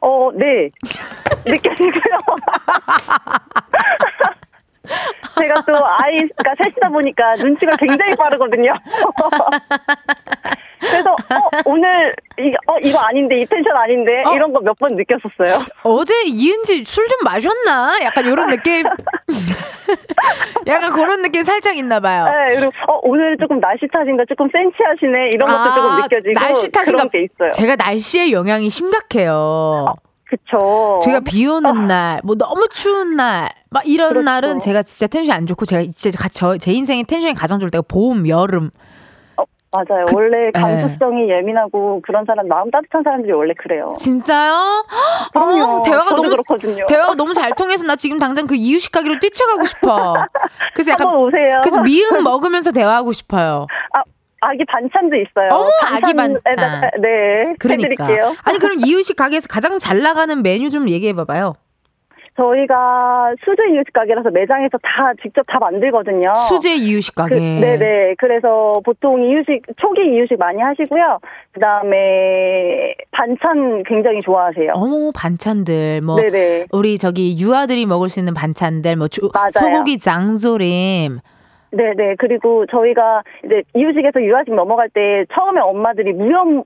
어, 네. 느껴지고요. 제가 또 아이가 셋이다 보니까 눈치가 굉장히 빠르거든요. 그래서 어, 오늘 이, 어, 이거 아닌데 이 텐션 아닌데 어? 이런 거 몇 번 느꼈었어요. 어제 이은지 술 좀 마셨나? 약간 이런 느낌. 약간 그런 느낌 살짝 있나 봐요. 네, 그리고 어, 오늘 조금 날씨 탓인가 조금 센치하시네 이런 것도 조금 느껴지고 아, 날씨 탓인가? 게 있어요. 제가 날씨의 영향이 심각해요. 그쵸. 제가 비 오는 날, 뭐 너무 추운 날, 막 이런 그렇죠. 날은 제가 진짜 텐션이 안 좋고 제가 진짜 가- 저, 제 인생에 텐션이 가장 좋을 때가 봄, 여름. 어, 맞아요. 그- 원래 네. 감수성이 예 민하고 그런 사람 마음 따뜻한 사람들이 원래 그래요. 진짜요? 그럼요. 어, 대화가 너무 그렇거든요. 대화가 너무 잘 통해서 나 지금 당장 그 이유식 가게로 뛰쳐가고 싶어. 그래서 약간 한번 오세요. 그래서 미음 먹으면서 대화하고 싶어요. 아, 아기 반찬도 있어요. 어머, 아기 반찬. 반찬에다가- 네, 그러니까. 해드릴게요. 아니 그럼 이유식 가게에서 가장 잘 나가는 메뉴 좀 얘기해 봐봐요. 저희가 수제 이유식 가게라서 매장에서 다 직접 다 만들거든요. 수제 이유식 그, 가게. 네네. 그래서 보통 이유식, 초기 이유식 많이 하시고요. 그 다음에 반찬 굉장히 좋아하세요. 어머 반찬들 뭐 네네. 우리 저기 유아들이 먹을 수 있는 반찬들 뭐 조-. 소고기 장조림 네네. 그리고 저희가 이제 이유식에서 유아식 넘어갈 때 처음에 엄마들이 무염,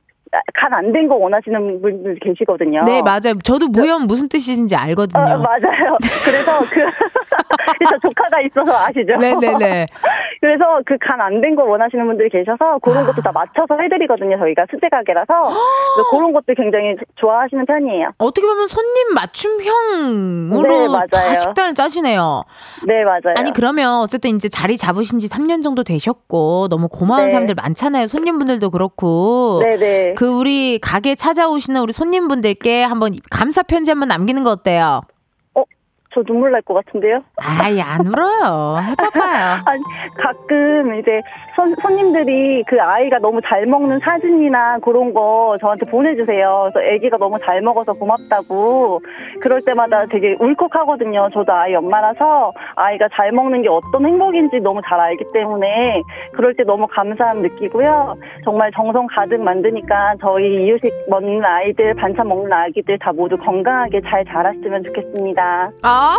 간 안 된 거 원하시는 분들 계시거든요. 네 맞아요 저도 무염 무슨 뜻인지 알거든요 어, 맞아요. 그래서 그, 저 조카가 있어서 아시죠? 네네네 그래서 그 간 안 된 거 원하시는 분들이 계셔서 그런 것도 다 맞춰서 해드리거든요. 저희가 수제 가게라서. 그래서 그런 것도 굉장히 좋아하시는 편이에요. 어떻게 보면 손님 맞춤형으로 네, 다. 식단을 짜시네요 네, 맞아요. 아니 그러면 어쨌든 이제 자리 잡으신 지 3년 정도 되셨고 너무 고마운 네. 사람들 많잖아요 손님분들도 그렇고 네 네. 그 우리 가게 찾아오시는 우리 손님분들께 한번 감사 편지 한번 남기는 거 어때요? 저 눈물 날 것 같은데요? 아이 안 울어요 해봐봐요 아니, 가끔 이제 손, 손님들이 그 아이가 너무 잘 먹는 사진이나 그런 거 저한테 보내주세요. 그래서 아기가 너무 잘 먹어서 고맙다고. 그럴 때마다 되게 울컥하거든요. 저도 아이 엄마라서 아이가 잘 먹는 게 어떤 행복인지 너무 잘 알기 때문에 그럴 때 너무 감사함 느끼고요. 정말 정성 가득 만드니까 저희 이유식 먹는 아이들, 반찬 먹는 아기들 다 모두 건강하게 잘 자랐으면 좋겠습니다. 아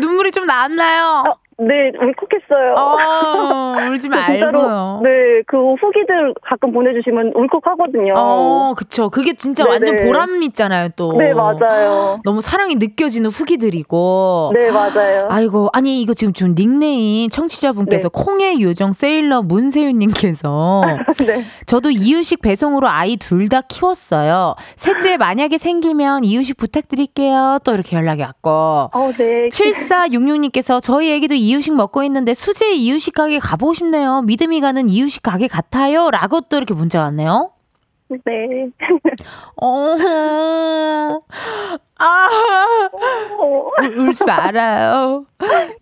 눈물이 좀 나왔나요? 어, 네, 울컥했어요. 어, 울지 진짜로 말고요. 네, 그 후기들 가끔 보내주시면 울컥하거든요. 어, 그쵸. 그게 진짜 네네. 완전 보람 있잖아요, 또. 네, 맞아요. 너무 사랑이 느껴지는 후기들이고. 네, 맞아요. 아이고, 아니, 이거 지금 좀 닉네임 청취자분께서 네. 콩의 요정 세일러 문세윤님께서 네. 저도 이유식 배송으로 아이 둘 다 키웠어요. 셋째 만약에 생기면 이유식 부탁드릴게요. 또 이렇게 연락이 왔고. 어, 네. 7466님께서 저희 애기도 이유식 먹고 있는데 수제 이유식 가게 가보고 싶네요. 믿음이 가는 이유식 가게 같아요. 라고 또 이렇게 문자가 왔네요. 네. 어, 아, 어, 울- 울지 말아요.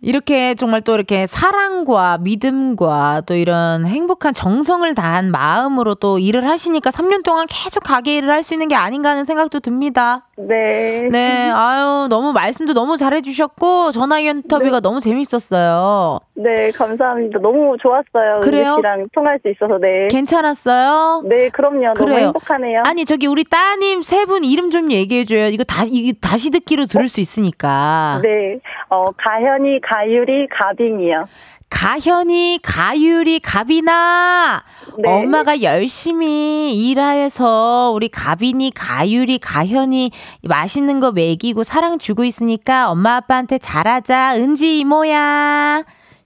이렇게 정말 또 이렇게 사랑과 믿음과 또 이런 행복한 정성을 다한 마음으로 또 일을 하시니까 3년 동안 계속 가게 일을 할 수 있는 게 아닌가 하는 생각도 듭니다. 네. 네, 아유, 너무 말씀도 너무 잘해주셨고, 전화 인터뷰가 너무 재밌었어요. 네, 감사합니다. 너무 좋았어요. 그래요? 씨랑 통화할 수 있어서, 네. 괜찮았어요? 네, 그럼요. 너무 그래요. 행복하네요. 아니, 저기 우리 따님 세 분 이름 좀 얘기해줘요. 이거 다, 이거 다시 듣기로 들을 수 있으니까. 네. 어, 가현이, 가유리, 가빙이요. 가현이, 가유리, 가비나. 네. 엄마가 열심히 일해서 우리 가빈이, 가유리, 가현이 맛있는 거 먹이고 사랑 주고 있으니까 엄마 아빠한테 잘하자. 은지 이모야.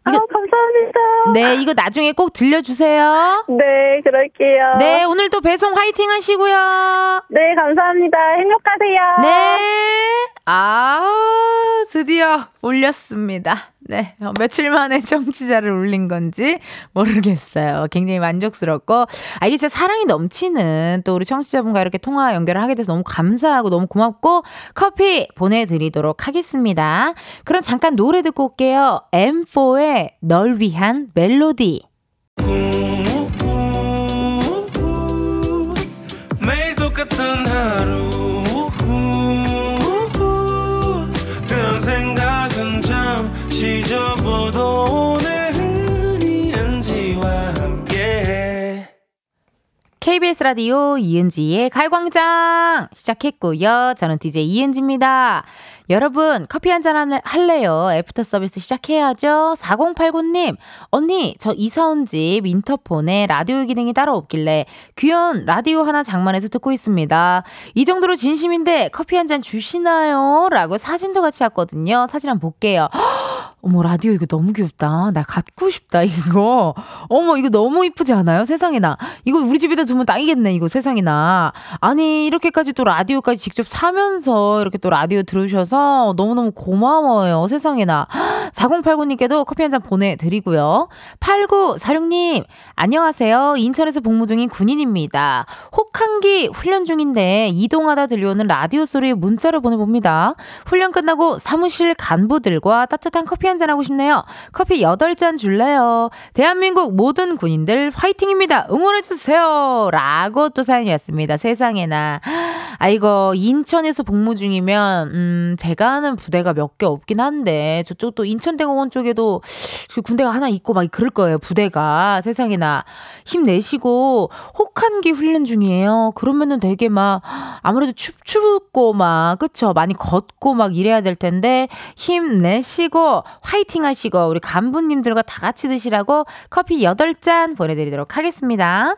이거, 아, 감사합니다. 네, 이거 나중에 꼭 들려주세요. 네, 그럴게요. 네, 오늘 도 배송 화이팅 하시고요. 네, 감사합니다. 행복하세요. 네. 아, 드디어 올렸습니다. 네. 어, 며칠 만에 청취자를 올린 건지 모르겠어요. 굉장히 만족스럽고, 아, 이게 진짜 사랑이 넘치는 또 우리 청취자분과 이렇게 통화 연결을 하게 돼서 너무 감사하고 너무 고맙고, 커피 보내드리도록 하겠습니다. 그럼 잠깐 노래 듣고 올게요. M4의 널 위한 멜로디. 매 KBS 라디오 이은지의 갈광장 시작했고요. 저는 DJ 이은지입니다. 여러분, 커피 한잔 할래요? 애프터 서비스 시작해야죠. 4089님, 언니, 저 이사 온 집 인터폰에 라디오 기능이 따로 없길래 귀여운 라디오 하나 장만해서 듣고 있습니다. 이 정도로 진심인데 커피 한 잔 주시나요? 라고 사진도 같이 왔거든요. 사진 한번 볼게요. 어머, 라디오 이거 너무 귀엽다. 나 갖고 싶다, 이거. 어머, 이거 너무 이쁘지 않아요? 세상에나. 이거 우리 집에다 두면 딱이겠네, 이거 세상에나. 아니, 이렇게까지 또 라디오까지 직접 사면서 이렇게 또 라디오 들으셔서 너무너무 고마워요. 세상에나. 4089님께도 커피 한 잔 보내드리고요. 8946님, 안녕하세요. 인천에서 복무 중인 군인입니다. 혹한기 훈련 중인데 이동하다 들려오는 라디오 소리 문자로 보내봅니다. 훈련 끝나고 사무실 간부들과 따뜻한 커피 한 한잔 하고 싶네요. 커피 8잔 줄래요? 대한민국 모든 군인들 화이팅입니다. 응원해주세요. 라고 또 사연이 왔습니다. 세상에나. 아, 이거 인천에서 복무 중이면, 음, 제가 아는 부대가 몇 개 없긴 한데, 저쪽 또 인천대공원 쪽에도 그 군대가 하나 있고 막 그럴 거예요. 부대가. 세상에나. 힘내시고, 혹한기 훈련 중이에요. 그러면은 되게 막, 아무래도 춥, 춥고 막, 그쵸? 많이 걷고 막 이래야 될 텐데, 힘내시고, 화이팅 하시고 우리 간부님들과 다 같이 드시라고 커피 8잔 보내드리도록 하겠습니다.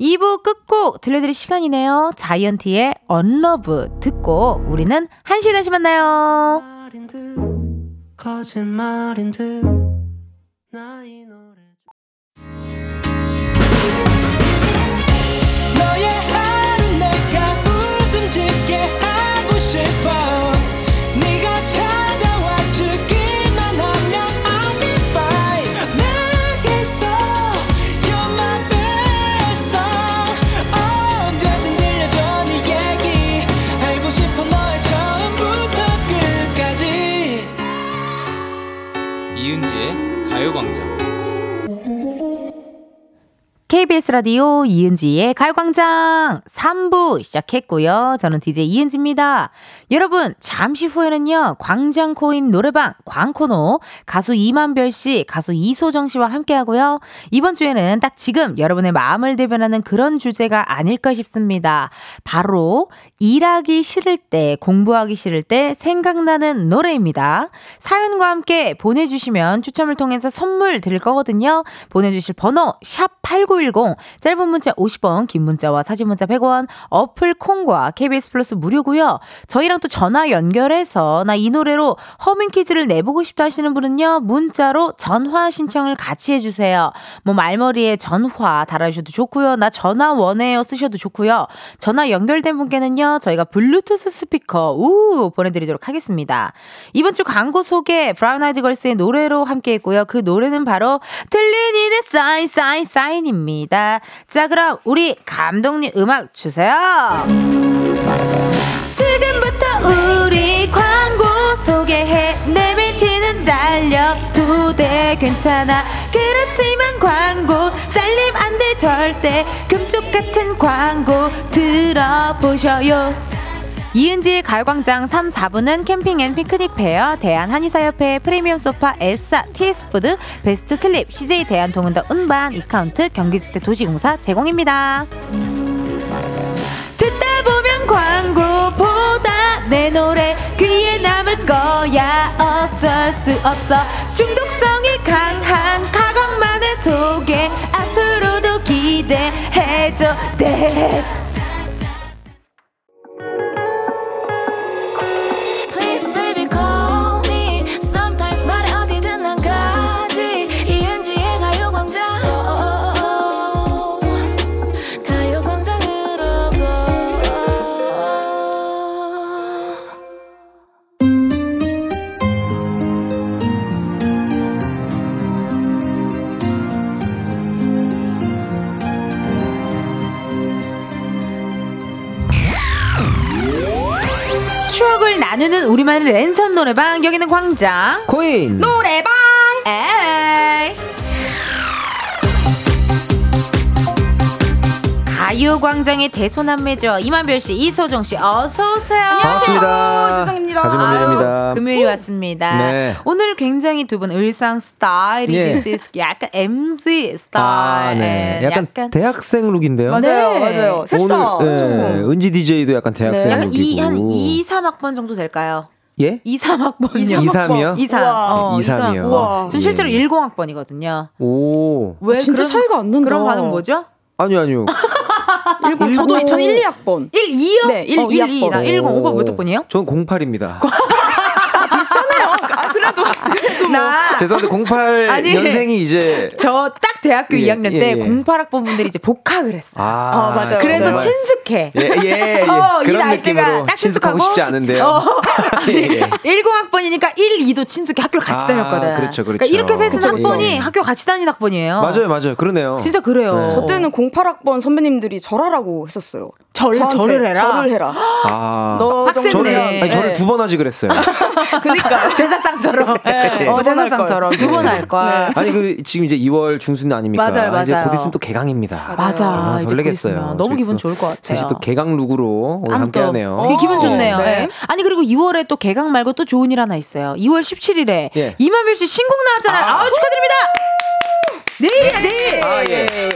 2부 끝곡 들려드릴 시간이네요. 자이언티의 언러브 듣고 우리는 1시에 다시 만나요. 거짓말인 듯, KBS 라디오 이은지의 가요광장 3부 시작했고요. 저는 DJ 이은지입니다. 여러분, 잠시 후에는요, 광장코인 노래방 광코노 가수 이만별 씨, 가수 이소정 씨와 함께 하고요. 이번 주에는 딱 지금 여러분의 마음을 대변하는 그런 주제가 아닐까 싶습니다. 바로 일하기 싫을 때, 공부하기 싫을 때 생각나는 노래입니다. 사연과 함께 보내주시면 추첨을 통해서 선물 드릴 거거든요. 보내주실 번호 샵89 샵8910 짧은 문자 50원 긴 문자와 사진 문자 100원 어플 콩과 KBS 플러스 무료고요. 저희랑 또 전화 연결해서 나 이 노래로 허밍 퀴즈를 내보고 싶다 하시는 분은요. 문자로 전화 신청을 같이 해주세요. 뭐 말머리에 전화 달아주셔도 좋고요. 나 전화 원해요 쓰셔도 좋고요. 전화 연결된 분께는요. 저희가 블루투스 스피커 우 보내드리도록 하겠습니다. 이번 주 광고 소개 브라운 아이드 걸스의 노래로 함께 했고요. 그 노래는 바로 들리는 sign sign sign입니다. 있습니다. 자, 그럼 우리 감독님 음악 주세요. 지금부터 우리 광고 소개해. 내 멘트는 잘려도 돼 괜찮아. 그렇지만 광고 잘림 안 돼 절대. 금쪽 같은 광고 들어보셔요 이은지의 가요광장 3, 4부는 캠핑 앤 피크닉 페어, 대한한의사협회 프리미엄 소파 에싸 TS푸드, 베스트 슬립, CJ 대한통운더 운반, 이카운트, 경기주택 도시공사 제공입니다. 듣다 보면 광고보다 내 노래 귀에 남을 거야 어쩔 수 없어 중독성이 강한 가광만의 소개 앞으로도 기대해줘 네. 우리만의 랜선 노래방 여기는 광장 코인 노래방 에이 가요광장의 대소남매죠. 이만별 씨, 이소정 씨, 어서 오세요. 안녕하세요. 반갑습니다. 이소정입니다. 가수만별입니다. 금요일이 왔습니다. 네. 오늘 굉장히 두 분 의상 스타일이 예. 약간 MZ 스타일. 아, 네. 약간, 약간, 대학생 룩인데요. 맞아요, 네. 맞아요. 셋다. 네. 은지 DJ도 약간 대학생 네. 룩이고. 이, 한 2, 3학번 정도 될까요? 예? 2, 3학번이요. 2, 3이요? 2, 3. 어, 2, 3이요. 전 실제로 예. 10학번이거든요. 오. 왜 아, 진짜 그런, 차이가 안 난다. 그런 반응 뭐죠? 아니요, 아니요. 10, 저도 전 1, 2학번. 1, 2요? 네, 1, 어, 2, 2나 10, 오빠 몇 학번이에요? 저는 08입니다. 아, 비슷하네요. 아, 그래도. 그래도 나. 죄송한데 08 아니, 년생이 이제. 저 딱 대학교 예, 2학년 때 예, 예. 08학번 분들이 이제 복학을 했어요. 아, 어, 맞아요. 그래서 맞아요. 친숙해. 예, 예, 예. 어, 그런 느낌으로 딱 친숙하고 싶지 않은데요. 어, 아니, 예, 10학번이니까 1, 2도 친숙해 학교를 같이 아, 다녔거든. 그렇죠, 그렇죠. 그러니까 이렇게 셋은 학번이 학교 같이 다닌 학번이에요. 맞아요, 맞아요. 그러네요. 진짜 그래요. 네. 저 때는 08학번 선배님들이 절하라고 했었어요. 절, 절을 해라. 절을 해라. 아, 너. 저를, 아니, 저를 네. 두번 하지 그랬어요. 그러니까 제사상처럼. 네. 어, 제사상처럼 두 번 할 거야. 네. 아니 그 지금 이제 2월 중순 아닙니까? 맞아요, 맞아요. 이제 곧 있으면 또 개강입니다. 맞아. 아, 설레겠어요. 너무 기분 좋을 것 같아요. 사실 또 개강 룩으로 오늘 함께 하네요. 되게 기분 좋네요. 네. 네. 아니 그리고 2월에 또 개강 말고 또 좋은 일 하나 있어요. 2월 17일에 예. 임한별 씨 신곡 나왔잖아요. 아, 아 축하드립니다. 내일이야 내일. 아, 예.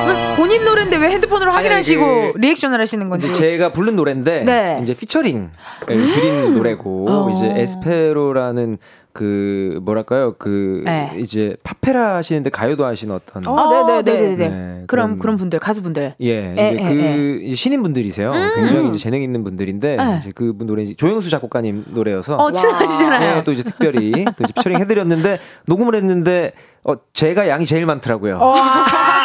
아. 본인 노래인데 왜 핸드폰으로 확인하시고 그 리액션을 하시는 건지. 제가 부른 노래인데 네. 이제 피처링을 드린 노래고 어. 이제 에스페로라는 그 뭐랄까요 그 네. 이제 팝페라 하시는데 가요도 하시는 어떤 아 네네네네 네, 네, 네, 네. 그럼 그런 분들 가수분들 예 에, 이제 에, 그 에. 신인 분들이세요 음. 굉장히 이제 재능 있는 분들인데 이제 그분 노래 조영수 작곡가님 노래여서 어 친하시잖아요 네, 또 이제 특별히 또 이제 피처링 해드렸는데 녹음을 했는데 어, 제가 양이 제일 많더라고요.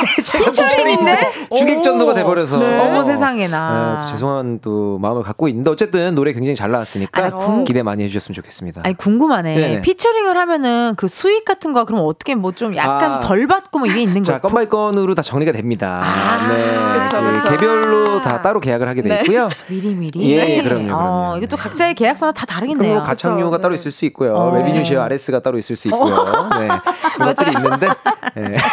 피처링인데 주객 전도가 돼버려서. 네. 어머 세상에나. 네, 또 죄송한 또 마음을 갖고 있는데 어쨌든 노래 굉장히 잘 나왔으니까 아, 기대 많이 해주셨으면 좋겠습니다. 아니 궁금하네. 네네. 피처링을 하면은 그 수익 같은 거 그럼 어떻게 뭐 좀 약간 아, 덜 받고 뭐 이게 있는 거예요? 자 건 by 건으로 다 정리가 됩니다. 아, 네, 그쵸, 그쵸. 개별로 다 따로 계약을 하게 돼 네. 있고요. 미리 미리. 예, 그럼요. 그럼요. 어, 이게 또 각자의 계약서가 다 다르겠네요. 그리고 가창료가 따로 있을 수 있고요. 어. revenue share RS가 따로 있을 수 있고요. 어. 네. 것들이 있는데. 네.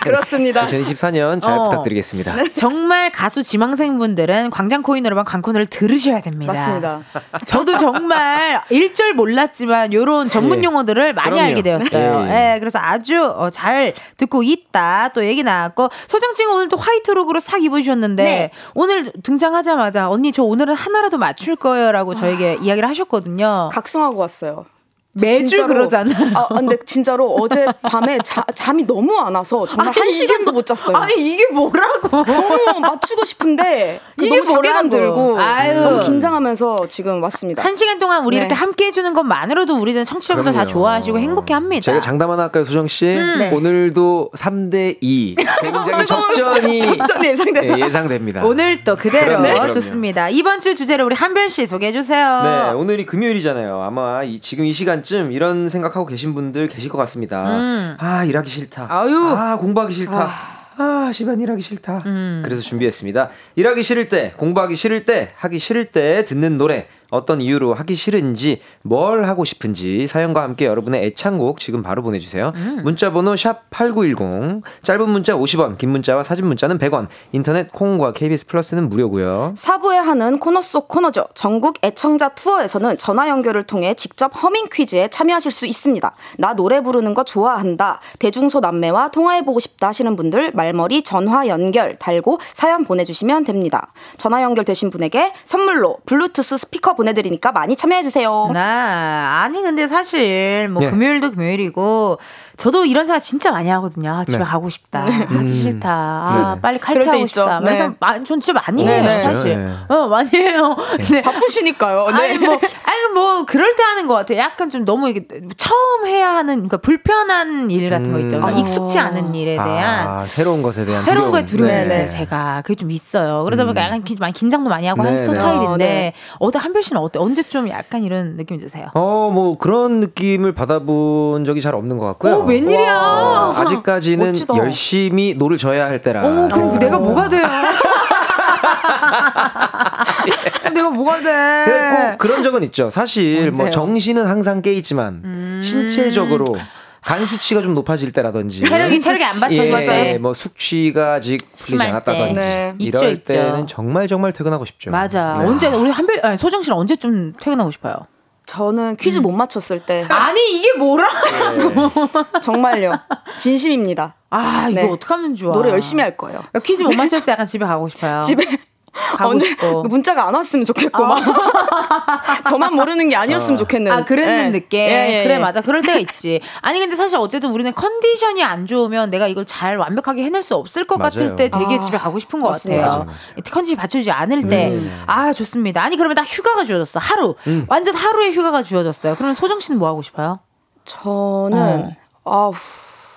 그렇습니다. 2024년 잘 어, 부탁드리겠습니다. 네. 정말 가수 지망생분들은 광장 코인노래방 광코너를 들으셔야 됩니다. 맞습니다. 저도 정말 일절 몰랐지만 이런 전문 예. 용어들을 예. 많이 그럼요. 알게 되었어요. 예. 예. 그래서 아주 어, 잘 듣고 있다. 또 얘기 나왔고 소정 씨 오늘 또 화이트룩으로 싹 입으셨는데 네. 오늘 등장하자마자 언니 저 오늘은 하나라도 맞출 거예요라고 저에게 아. 이야기를 하셨거든요. 각성하고 왔어요. 매주 진짜로, 그러잖아. 아, 근데 진짜로 어제 밤에 자, 잠이 너무 안 와서 정말 아니, 한 시간도 못 잤어요. 아니 이게 뭐라고? 너무 맞추고 싶은데 그 이게 너무 자괴감 들고 아유. 너무 긴장하면서 지금 왔습니다. 한 시간 동안 우리 네. 이렇게 함께 해주는 것만으로도 우리는 청취자분들 다 좋아하시고 행복해합니다. 제가 장담 하나 할까요, 수정 씨? 음. 네. 오늘도 3대 2 굉장히 접전이 예상됩니다. 네, 예상됩니다. 오늘 또 그대로 네. 좋습니다. 이번 주 주제를 우리 한별 씨 소개해 주세요. 네, 오늘이 금요일이잖아요. 아마 이, 지금 이 시간 시간쯤 이런 생각하고 계신 분들 계실 것 같습니다. 음. 아, 일하기 싫다. 아유. 아, 공부하기 싫다. 아. 아, 시간 일하기 싫다. 음. 그래서 준비했습니다. 일하기 싫을 때, 공부하기 싫을 때, 하기 싫을 때 듣는 노래. 어떤 이유로 하기 싫은지 뭘 하고 싶은지 사연과 함께 여러분의 애창곡 지금 바로 보내주세요. 음. 문자번호 샵 8910 짧은 문자 50원 긴 문자와 사진 문자는 100원 인터넷 콩과 KBS 플러스는 무료고요. 사부에 하는 코너 속 코너죠. 전국 애청자 투어에서는 전화 연결을 통해 직접 허밍 퀴즈에 참여하실 수 있습니다. 나 노래 부르는 거 좋아한다. 대중소 남매와 통화해보고 싶다 하시는 분들 말머리 전화 연결 달고 사연 보내주시면 됩니다. 전화 연결되신 분에게 선물로 블루투스 스피커 보내드리니까 많이 참여해주세요. 나 아니 근데 사실 뭐 네. 금요일도 금요일이고 저도 이런 생각 진짜 많이 하거든요. 아, 집에 네. 가고 싶다. 하기 음. 싫다. 아, 네. 빨리 때 칼퇴하고 있죠. 싶다. 그래서 네. 마, 전 진짜 많이 네, 해요, 네. 사실. 네. 어, 많이 해요. 네. 바쁘시니까요. 아니 뭐 아니 뭐 그럴 때 하는 것 같아요. 약간 좀 너무 이게 처음 해야 하는 그러니까 불편한 일 같은 거 있죠. 그러니까 음. 익숙치 않은 일에 대한 아, 새로운 것에 대한 새로운 거에 두려움이 네. 있어요. 네. 제가 그게 좀 있어요. 그러다 보니까 약간 기- 많이 긴장도 많이 하고 네, 하는 네. 스타일인데 어, 네. 어때 한별 씨는 어때? 언제 좀 약간 이런 느낌이 드세요? 어, 뭐 그런 느낌을 받아본 적이 잘 없는 것 같고요. 어 웬일이야? 어, 아직까지는 멋지다. 열심히 노를 져야 할 때라. 어, 그럼 어. 내가 뭐가 돼요? 내가 뭐가 돼? 근데 꼭 그런 적은 있죠. 사실 뭐 언제요? 정신은 항상 깨 있지만 신체적으로 간 수치가 좀 높아질 때라든지 체력이 체력이 안 받쳐서 예. 뭐 숙취가 아직 풀리지 않았다든지 때. 네. 이럴 있죠, 있죠. 때는 정말 정말 퇴근하고 싶죠. 맞아. 네. 언제 우리 한별 아니, 소정 씨는 언제쯤 퇴근하고 싶어요? 저는 퀴즈 못 맞췄을 때 아니 이게 뭐라? 정말요 진심입니다. 아 이거 네. 어떡 하면 좋아? 노래 열심히 할 거예요. 그러니까 퀴즈 못 맞췄을 때 약간 집에 가고 싶어요. 집에 가고 오늘 싶고. 문자가 안 왔으면 좋겠고 막 저만 모르는 게 아니었으면 좋겠는. 아, 그랬는 예. 느낌. 예, 예, 그래, 예. 맞아. 그럴 때가 있지. 아니, 근데 사실 어쨌든 우리는 컨디션이 안 좋으면 내가 이걸 잘 완벽하게 해낼 수 없을 것 맞아요. 같을 때 되게 아, 집에 가고 싶은 것 맞습니다. 같아요. 맞아요, 컨디션이 받쳐주지 않을 때. 네. 아, 좋습니다. 아니, 그러면 딱 휴가가 주어졌어. 하루. 음. 완전 하루의 휴가가 주어졌어요. 그러면 소정 씨는 뭐 하고 싶어요? 저는 아우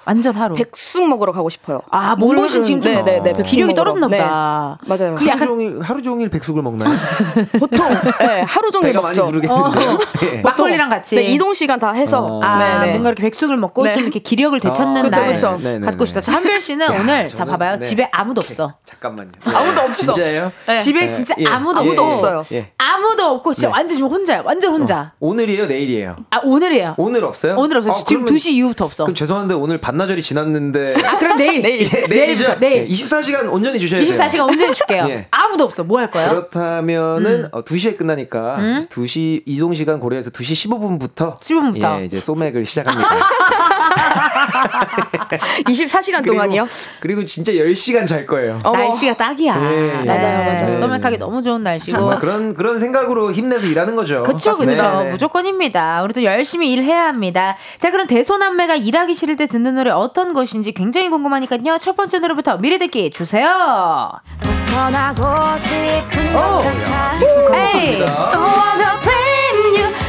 완전 하루. 백숙 먹으러 가고 싶어요. 아, 몸보신 지금 좀 네 네네 어. 기력이 떨어졌나 보다. 네, 맞아요. 그 하루 약간 종일 하루 종일 백숙을 먹나요? 보통 네, 하루 종일 먹죠. 부르겠는데요. 예. 막걸리랑 같이. 네, 이동 시간 다 해서 어. 아, 네네. 뭔가 이렇게 백숙을 먹고 네. 좀 이렇게 기력을 되찾는 아, 그쵸, 날 그쵸. 네, 네, 갖고 네. 싶다. 자, 한별 씨는 오늘 자 저는- 봐봐요. 네. 집에 아무도 없어. 잠깐만요. 아무도 없어. 진짜예요? 네. 집에 네. 진짜 예. 아무도 예, 없고 예. 없어요. 예. 아무도 없고 진짜 네. 완전 지금 혼자야. 완전 혼자. 오늘이에요, 내일이에요? 아 오늘이에요. 오늘 없어요? 오늘 없어요. 아, 지금 그러면- 2시 이후부터 없어. 그럼 죄송한데 오늘 반나절이 지났는데 아 그럼 내일 내일. 예, 내일이죠? 내일. 24시간 온전히 주셔야 돼요. 24시간 온전히 줄게요. 예. 아무도 없어. 뭐 할 거예요? 그렇다면은 어, 2시에 끝나니까 음? 2시 이동 시간 고려해서 2시 15분부터 15분부터. 예, 이제 소맥을 시작합니다. 24시간 그리고- 동안이요? 그리고 진짜 10시간 잘 거예요. 어머. 날씨가 딱이야. 예, 예. 맞아요, 맞아요. 소맥하기 너무 좋은 날씨고. 그런 그런 생각으로 힘내서 일하는 거죠. 그쵸, 그쵸. 네, 네. 무조건입니다. 우리 도 열심히 일해야 합니다. 자, 그럼 대소남매가 일하기 싫을 때 듣는 노래 어떤 것인지 굉장히 궁금하니까요. 첫 번째 노래부터 미리 듣기 주세요. 벗어나고 싶은 오. 것 같아. 익숙한. 목소리입니다.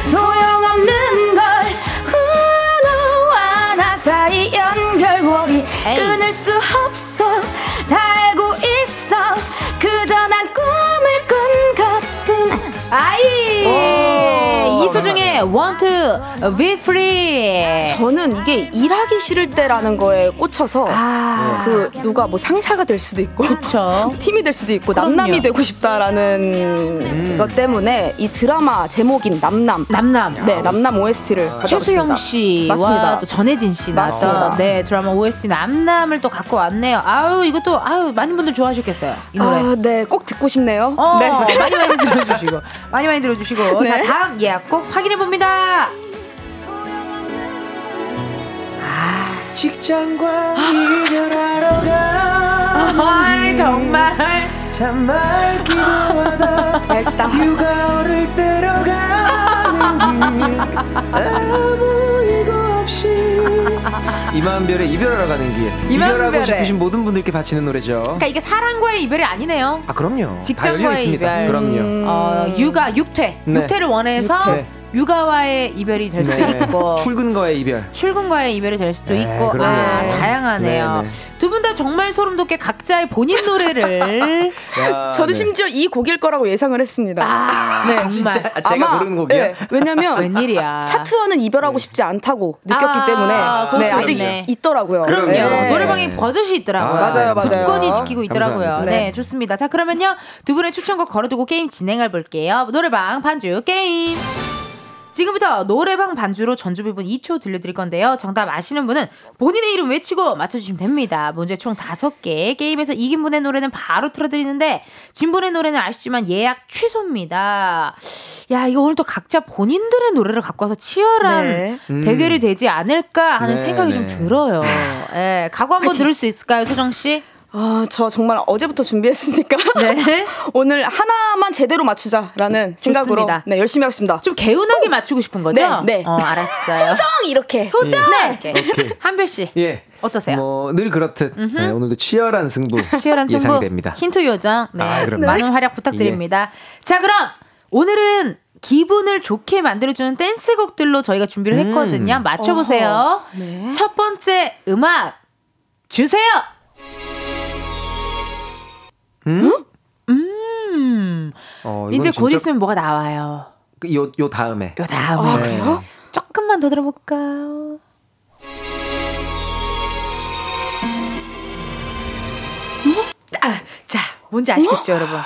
소용없는 사이 연결고리 에이. 끊을 수 없어. 다 알고 있어. 그저 난 꿈을 꾼 것뿐. 아이! 이 소중 의 Want to be free. 저는 이게 일하기 싫을 때라는 거에 꽂혀서 아, 그 누가 뭐 상사가 될 수도 있고 그쵸. 팀이 될 수도 있고 그럼요. 남남이 되고 싶다라는 것 때문에 이 드라마 제목인 남남 남남. 네 남남 OST를 가져왔습니다. 최수영 씨와 맞습니다. 또 전혜진 씨 나왔던 맞습니다. 네 드라마 OST 남남을 또 갖고 왔네요. 아우 이것도 아우 많은 분들 좋아하셨겠어요 이 노래. 아, 네, 꼭 듣고 싶네요. 어, 네. 많이 많이 들어주시고 많이 많이 들어주시고 네. 자 다음 예약곡 확인해 봅니다. 아, 직장과 이별하러 가는 아이 길 정말 참말 기도하다 맑다. 육아를 때려가는 길 아무 이고 없이 이만별의 이별하러 가는 길 이만별의. 이별하고 싶으신 모든 분들께 바치는 노래죠 그러니까 이게 사랑과의 이별이 아니네요. 아 그럼요 직장과의 다 열려 있습니다. 이별. 그럼요 어 육아 육퇴 네. 육퇴를 원해서 네. 육아와의 이별이 될 수도 네. 있고 출근과의 이별 출근과의 이별이 될 수도 네, 있고 그럼요. 아 다양하네요. 네, 두 분 다 정말 소름 돋게 각자의 본인 노래를 야, 저도 네. 심지어 이 곡일 거라고 예상을 했습니다. 아 네, 정말 진짜 아, 제가 부르는 곡이요? 네, 왜냐면 웬일이야. 차트와는 이별하고 싶지 않다고 느꼈기 아, 때문에 그것도 네, 아직 있네. 있더라고요. 그럼요. 네. 노래방에 버젓이 있더라고요. 아, 맞아요, 맞아요. 굳건히 지키고 있더라고요. 네. 네. 좋습니다. 자, 그러면요. 두 분의 추천곡 걸어두고 게임 진행해 볼게요. 노래방 반주 게임. 지금부터 노래방 반주로 전주 부분 2초 들려드릴 건데요. 정답 아시는 분은 본인의 이름 외치고 맞춰주시면 됩니다. 문제 총 5개. 게임에서 이긴 분의 노래는 바로 틀어드리는데, 진 분의 노래는 아시지만 예약 취소입니다. 야, 이거 오늘 또 각자 본인들의 노래를 갖고 와서 치열한 네. 음. 대결이 되지 않을까 하는 네, 생각이 네. 좀 들어요. 예, 각오 한번 들을 수 있을까요, 소정 씨? 아, 저 정말 어제부터 준비했으니까. 네. 오늘 하나만 제대로 맞추자라는 생각으로 좋습니다. 네, 열심히 하겠습니다. 좀 개운하게 맞추고 싶은 거죠? 네. 네. 어, 알았어요. 소정 이렇게. 소정. 네. 한별 씨. 예. 어떠세요? 뭐 늘 그렇듯 네, 오늘도 치열한 승부 치열한 승부 예상됩니다. 힌트 요정. 네. 아, 많은 활약 부탁드립니다. 예. 자, 그럼 오늘은 기분을 좋게 만들어주는 댄스곡들로 저희가 준비를 음. 했거든요. 맞춰보세요. 네. 첫 번째 음악 주세요. 음? 음. 어, 이제 곧 있으면 뭐가 나와요. 그 요, 요 다음에. 요 다음에. 아, 그래요? 조금만 더 들어볼까요? 아, 자, 뭔지 아시겠죠, 어? 여러분?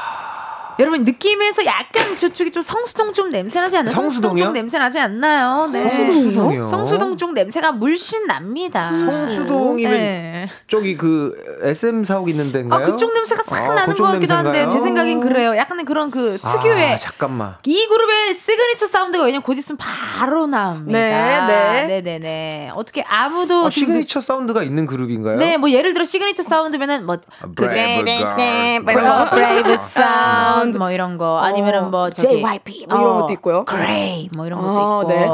여러분 느낌에서 약간 저쪽이 좀 성수동 쪽 냄새 나지 않나요? 성수동 쪽 냄새 나지 않나요? 네. 성수동이요? 성수동 쪽 냄새가 물씬 납니다. 성수동이면 네. 저기 그 SM 사옥 있는 데인가요? 아, 그쪽 냄새가 싹 아, 나는 것 같기도 한데 제 생각엔 그래요. 약간 그런 그 특유의 아, 잠깐만. 이 그룹의 시그니처 사운드가 왜냐면 곧 있으면 바로 나옵니다. 네, 네. 네, 네, 네. 어떻게 아무도 아, 시그니처 사운드가 있는 그룹인가요? 네, 뭐 예를 들어 시그니처 사운드면은 뭐 브레이브 브레이브 사운드 사운드 뭐 이런 거 아니면은 어, 뭐 저기 JYP 뭐 이런 어, 것도 있고요. GRAY 뭐 이런 것도 아, 있고. 네.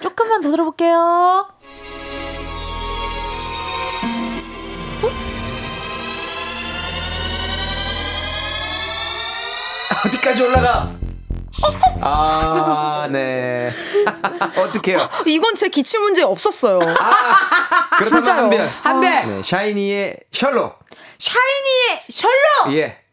조금만 더 들어볼게요. 어디까지 올라가? 아, 네. 어떡해요? 이건 제 기출 문제 없었어요. 아, 진짜요. 한별. 한별. 네, 샤이니의 셜록. 샤이니의 셜록. 예.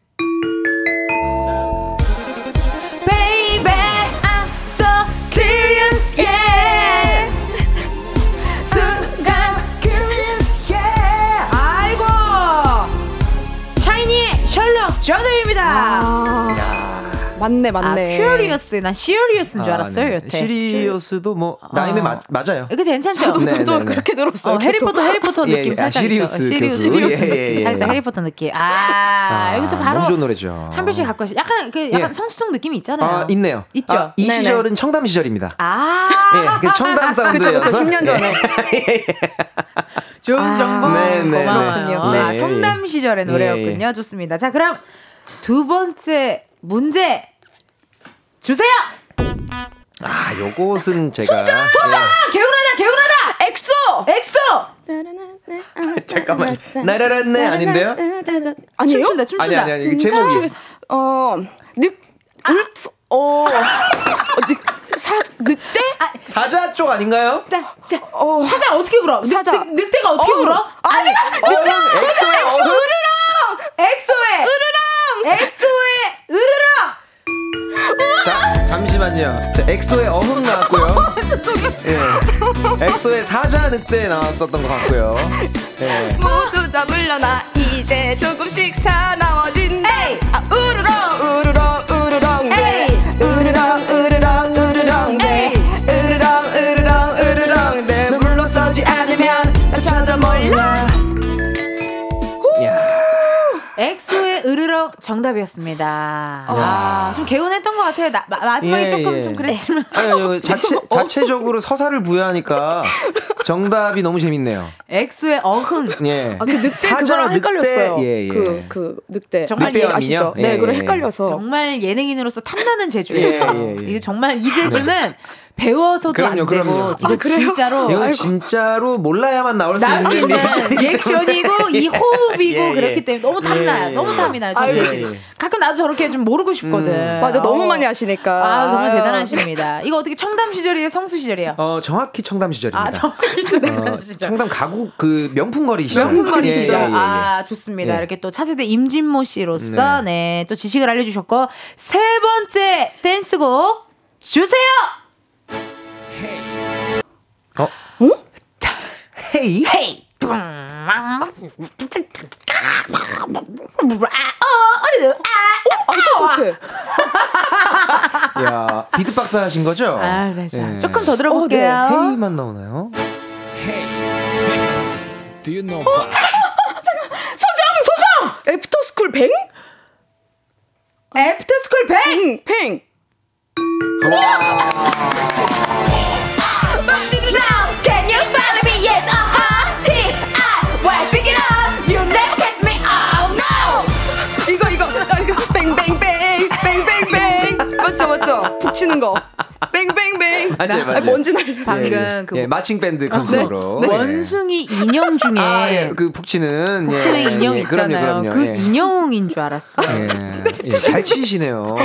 정답입니다. 아, 맞네, 맞네. 아, Curious. 난 serious인 줄 아, 알았어요, 네. 여태. serious도 뭐 rhyme에 어. 맞아요. 이거 괜찮죠? 저도, 네, 저도 네, 네. 그렇게 들었어요. 어, 해리포터, 해리포터 예, 느낌 예, 살짝. 아, 시리우스 시리우스, 시리우스 예, 예, 살짝 해리포터 느낌. 아, 아 여기 또 바로 좋은 노래죠. 한별 씨 갖고 오시. 약간 그 약간 예. 성수동 느낌이 있잖아요. 아, 있네요. 있죠. 아, 이 시절은 청담 시절입니다. 아, 예, 그 청담 사운드여서. 그쵸, 그쵸, 10년 전에. 좋은 아, 정보 네, 네, 고맙군요. 네, 아, 청담 시절의 노래였군요. 좋습니다. 자, 그럼 두 번째 문제 주세요. 아, 요것은 제가 소자, 소자, 예. 개운하다, 개운하다. 엑소, 엑소. 잠깐만, 나라랐네 아닌데요? 아니에요? 춤춘다, 춤춘다. 아니 아니 아니 제목이 어, 늑, Wolf, 어, 어 늑, 사, 늑대? 아, 사자 쪽 아닌가요? 자, 자, 어, 사자 어떻게 불어? 사자. 늑, 늑대가 어떻게 어, 불어? 아니, 늑대. EXO의 EXO, 으르렁. EXO의 으르렁. EXO의 으르렁. 자, 잠시만요. 자, EXO의 어흥 나왔고요. 예. EXO의 사자 늑대 나왔었던 것 같고요. 예. 모두 다 물러나 이제 조금씩 사나워진 정답이었습니다. 아, 좀 개운했던 것 같아요. 나, 마지막에 예, 조금 예. 좀 그랬지만. 아니, 아니, 자체, 자체적으로 서사를 부여하니까 정답이 너무 재밌네요. 엑소의 어흥. 예. 아, 그 늑대 그거랑 헷갈렸어요. 예, 예. 그, 그 늑대. 정말 늑대 아시죠? 네, 예, 네, 그걸 헷갈려서. 정말 예능인으로서 탐나는 재주예요. 예, 예, 예. 이게 정말 이 재주는 배워서도 그럼요, 안 되고 그럼요. 이거 아, 진짜로 이거 진짜로 몰라야만 나올 수 있는 리액션이고 이 호흡이고 예, 예. 그렇기 때문에 너무 탐나요. 예, 너무 탐이 나요. 진짜. 가끔 나도 저렇게 좀 모르고 싶거든. 음. 맞아, 너무 많이 하시니까. 아, 정말 아유. 대단하십니다. 이거 어떻게 청담 시절이에요, 성수 시절이에요? 어, 정확히 청담 시절입니다. 아, 정확히 청담 어, 시절. 청담 가구 그 명품거리 시절. 명품거리 예, 시절. 예, 예, 아, 좋습니다. 이렇게 또 차세대 임진모 씨로서 네. 네, 또 지식을 알려주셨고 세 번째 댄스곡 주세요. 어? 어? 헤이? 헤이. 야, 비트박스 하신 거죠? 아, 네, 네. 조금 더 들어볼게요. 어, 네. Hey만 나오나요? Hey. Do you know 어? 소정, 소정! After School Bang? After School Bang! Bang! 와. 던지시는 거. Bang Bang Bang. 맞아요, 맞아요. 먼지 날. 방금 예, 예, 그 예, 뭐- marching band 아, 네. 컨셉으로. 네? 네. 원숭이 인형 중에 아, 예, 그 북치는 예. 북치는 인형 있잖아요. 그럼요, 그럼요. 그 인형인 줄 알았어요. 네. 잘 치시네요.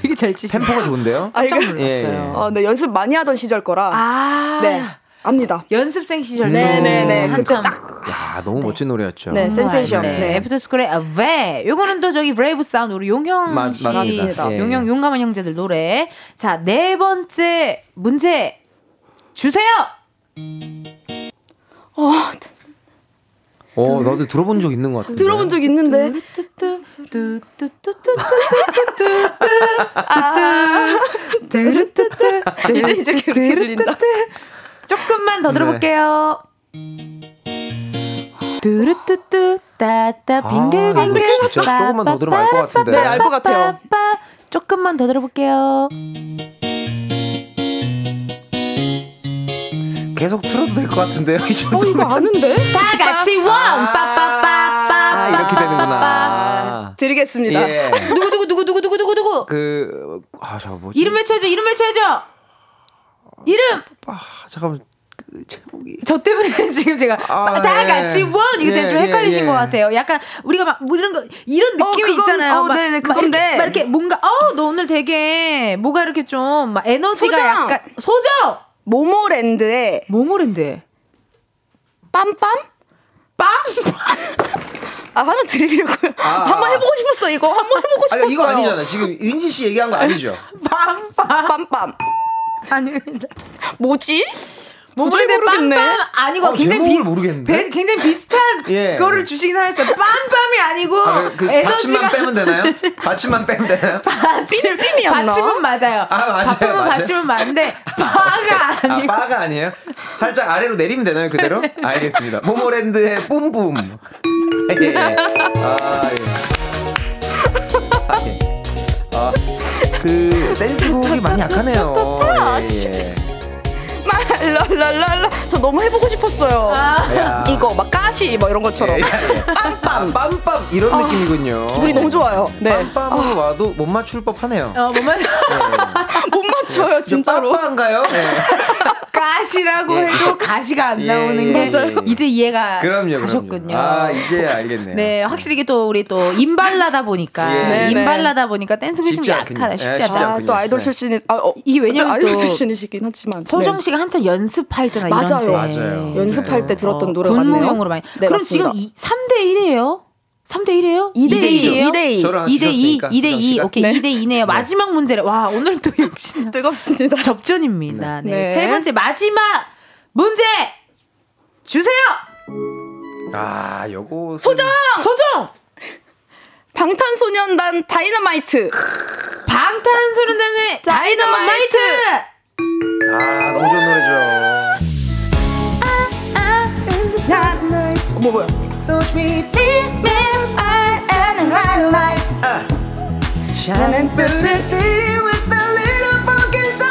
되게 잘 치시. 템포가 좋은데요? 아, 깜짝 놀랐어요. 어, 네, 연습 많이 하던 시절 거라. 아. 네. 압니다. 연습생 시절 네, 네, 네. 그때 딱. 야, 너무 멋진 노래였죠. 네, 센세이션. 네. 네. After School의 왜 요거는 또 저기 Brave Sound 우리 용형 맞- 씨, 맞습니다. 예. 용형 용감한 형제들 노래. 자, 네 번째 문제 주세요. 어, 어, 나도 들어본 적 있는 것 같은데. 들어본 적 있는데. 이제 이제 그렇게 들린다. 조금만 더 들어볼게요. 뚜루뚜뚜 따따 아, 빙글빙글 진짜 조금만 더 들으면 알 것 같은데. 네, 알 것 같아요. 조금만 더 들어볼게요. 계속 틀어도 될 것 같은데요. 어, 이거 아는데? 다 같이 원 빠빠빠빠 아, 이렇게 되는구나. 드리겠습니다. 예. 누구 누구 누구 누구 누구 누구 누구 그, 아, 잠깐 뭐지? 이름 외쳐야죠 이름 외쳐야죠 이름 아, 잠깐만. 그 제목이. 저 때문에 지금 제가 아, 다 예. 같이 원 이거 예, 좀 예, 헷갈리신 예. 것 같아요. 약간 우리가 막뭐 이런 거 이런 어, 느낌이 그건- 있잖아요. 어, 막, 네네, 막 그건데. 이렇게, 막 이렇게 뭔가 어 너 오늘 되게 뭐가 이렇게 좀 막 에너지가 소정! 약간 소정 모모랜드의 뭐뭐랜드 빰빰? 빰 아, 하나 드리려고요. 아. 한번 해보고 싶었어, 이거. 한번 해보고 아, 싶었어요. 이거 아니잖아. 지금 은지 씨 얘기한 거 아니죠? 빰빰 빰빰. 아닙니다. 뭐지? 도저히 뭐뭐랜드 모르겠네. 빰빰 아니고 어, 굉장히 비, 모르겠는데? 배- 굉장히 비슷한 예. 거를 주시긴 하였어요. 빰빰이 아니고 아, 그, 그 에너지가 받침만 빼면 되나요? 받침만 빼면 되나요? 받침, 삐삐이었나? 받침은 맞아요. 아, 맞아요, 받침은 맞아요. 받침은 맞는데 바가 아, 아니고 바가 아니에요? 살짝 아래로 내리면 되나요, 그대로? 알겠습니다. 모모랜드의 뿜뿜. 예. 아, 예. 아, 예. 아, 그, 댄스곡이 많이 약하네요. 예, 예. 말랄랄랄라. 저 너무 해보고 싶었어요. 야. 이거 막 가시 뭐 이런 것처럼. 예, 예. 아, 빰빰 이런 느낌이군요. 기분이 너무 좋아요. 네. 빰빰으로 와도 못 맞출 법하네요. 어, 뭐만 못 맞춰요, 진짜로. 빰빰가요? 예. 가시라고 예. 해도 가시가 안 예, 나오는 예, 게 맞아요. 이제 이해가 그럼요, 가셨군요. 그럼요. 아, 이제 알겠네요. 네, 확실히 이게 또 우리 또 인발라다 보니까 예. 네, 인발라다 보니까 댄스곡이 좀 쉽지 않군요. 약하다, 쉽지 예, 쉽지 않다. 아, 않군요. 또 아이돌 네. 출신이 아, 어, 이게 왜냐면 아이돌 또 출신이시긴 하지만 소정 네. 씨가 한참 연습할 때나 이런 맞아요. 때 맞아요. 연습할 네. 때 들었던 어, 노래가. 군무용으로 많이. 네, 그럼 맞습니다. 지금 이, 3대 1이에요? 3대 1이에요? 2대 2, 2대 2대 2. 저랑 2대 2, 2대 2. 오케이, 네. 2대 2네요. 마지막 문제래. 와, 오늘 또 역시 뜨겁습니다. 접전입니다. 네. 네. 세 번째 마지막 문제 주세요. 아, 요거. 소정! 소정. 방탄소년단 다이너마이트. 방탄소년단의 다이너마이트. 아, 너무 좋은 노래죠. 뭐 뭐야? Shining through the city with a little funky soul.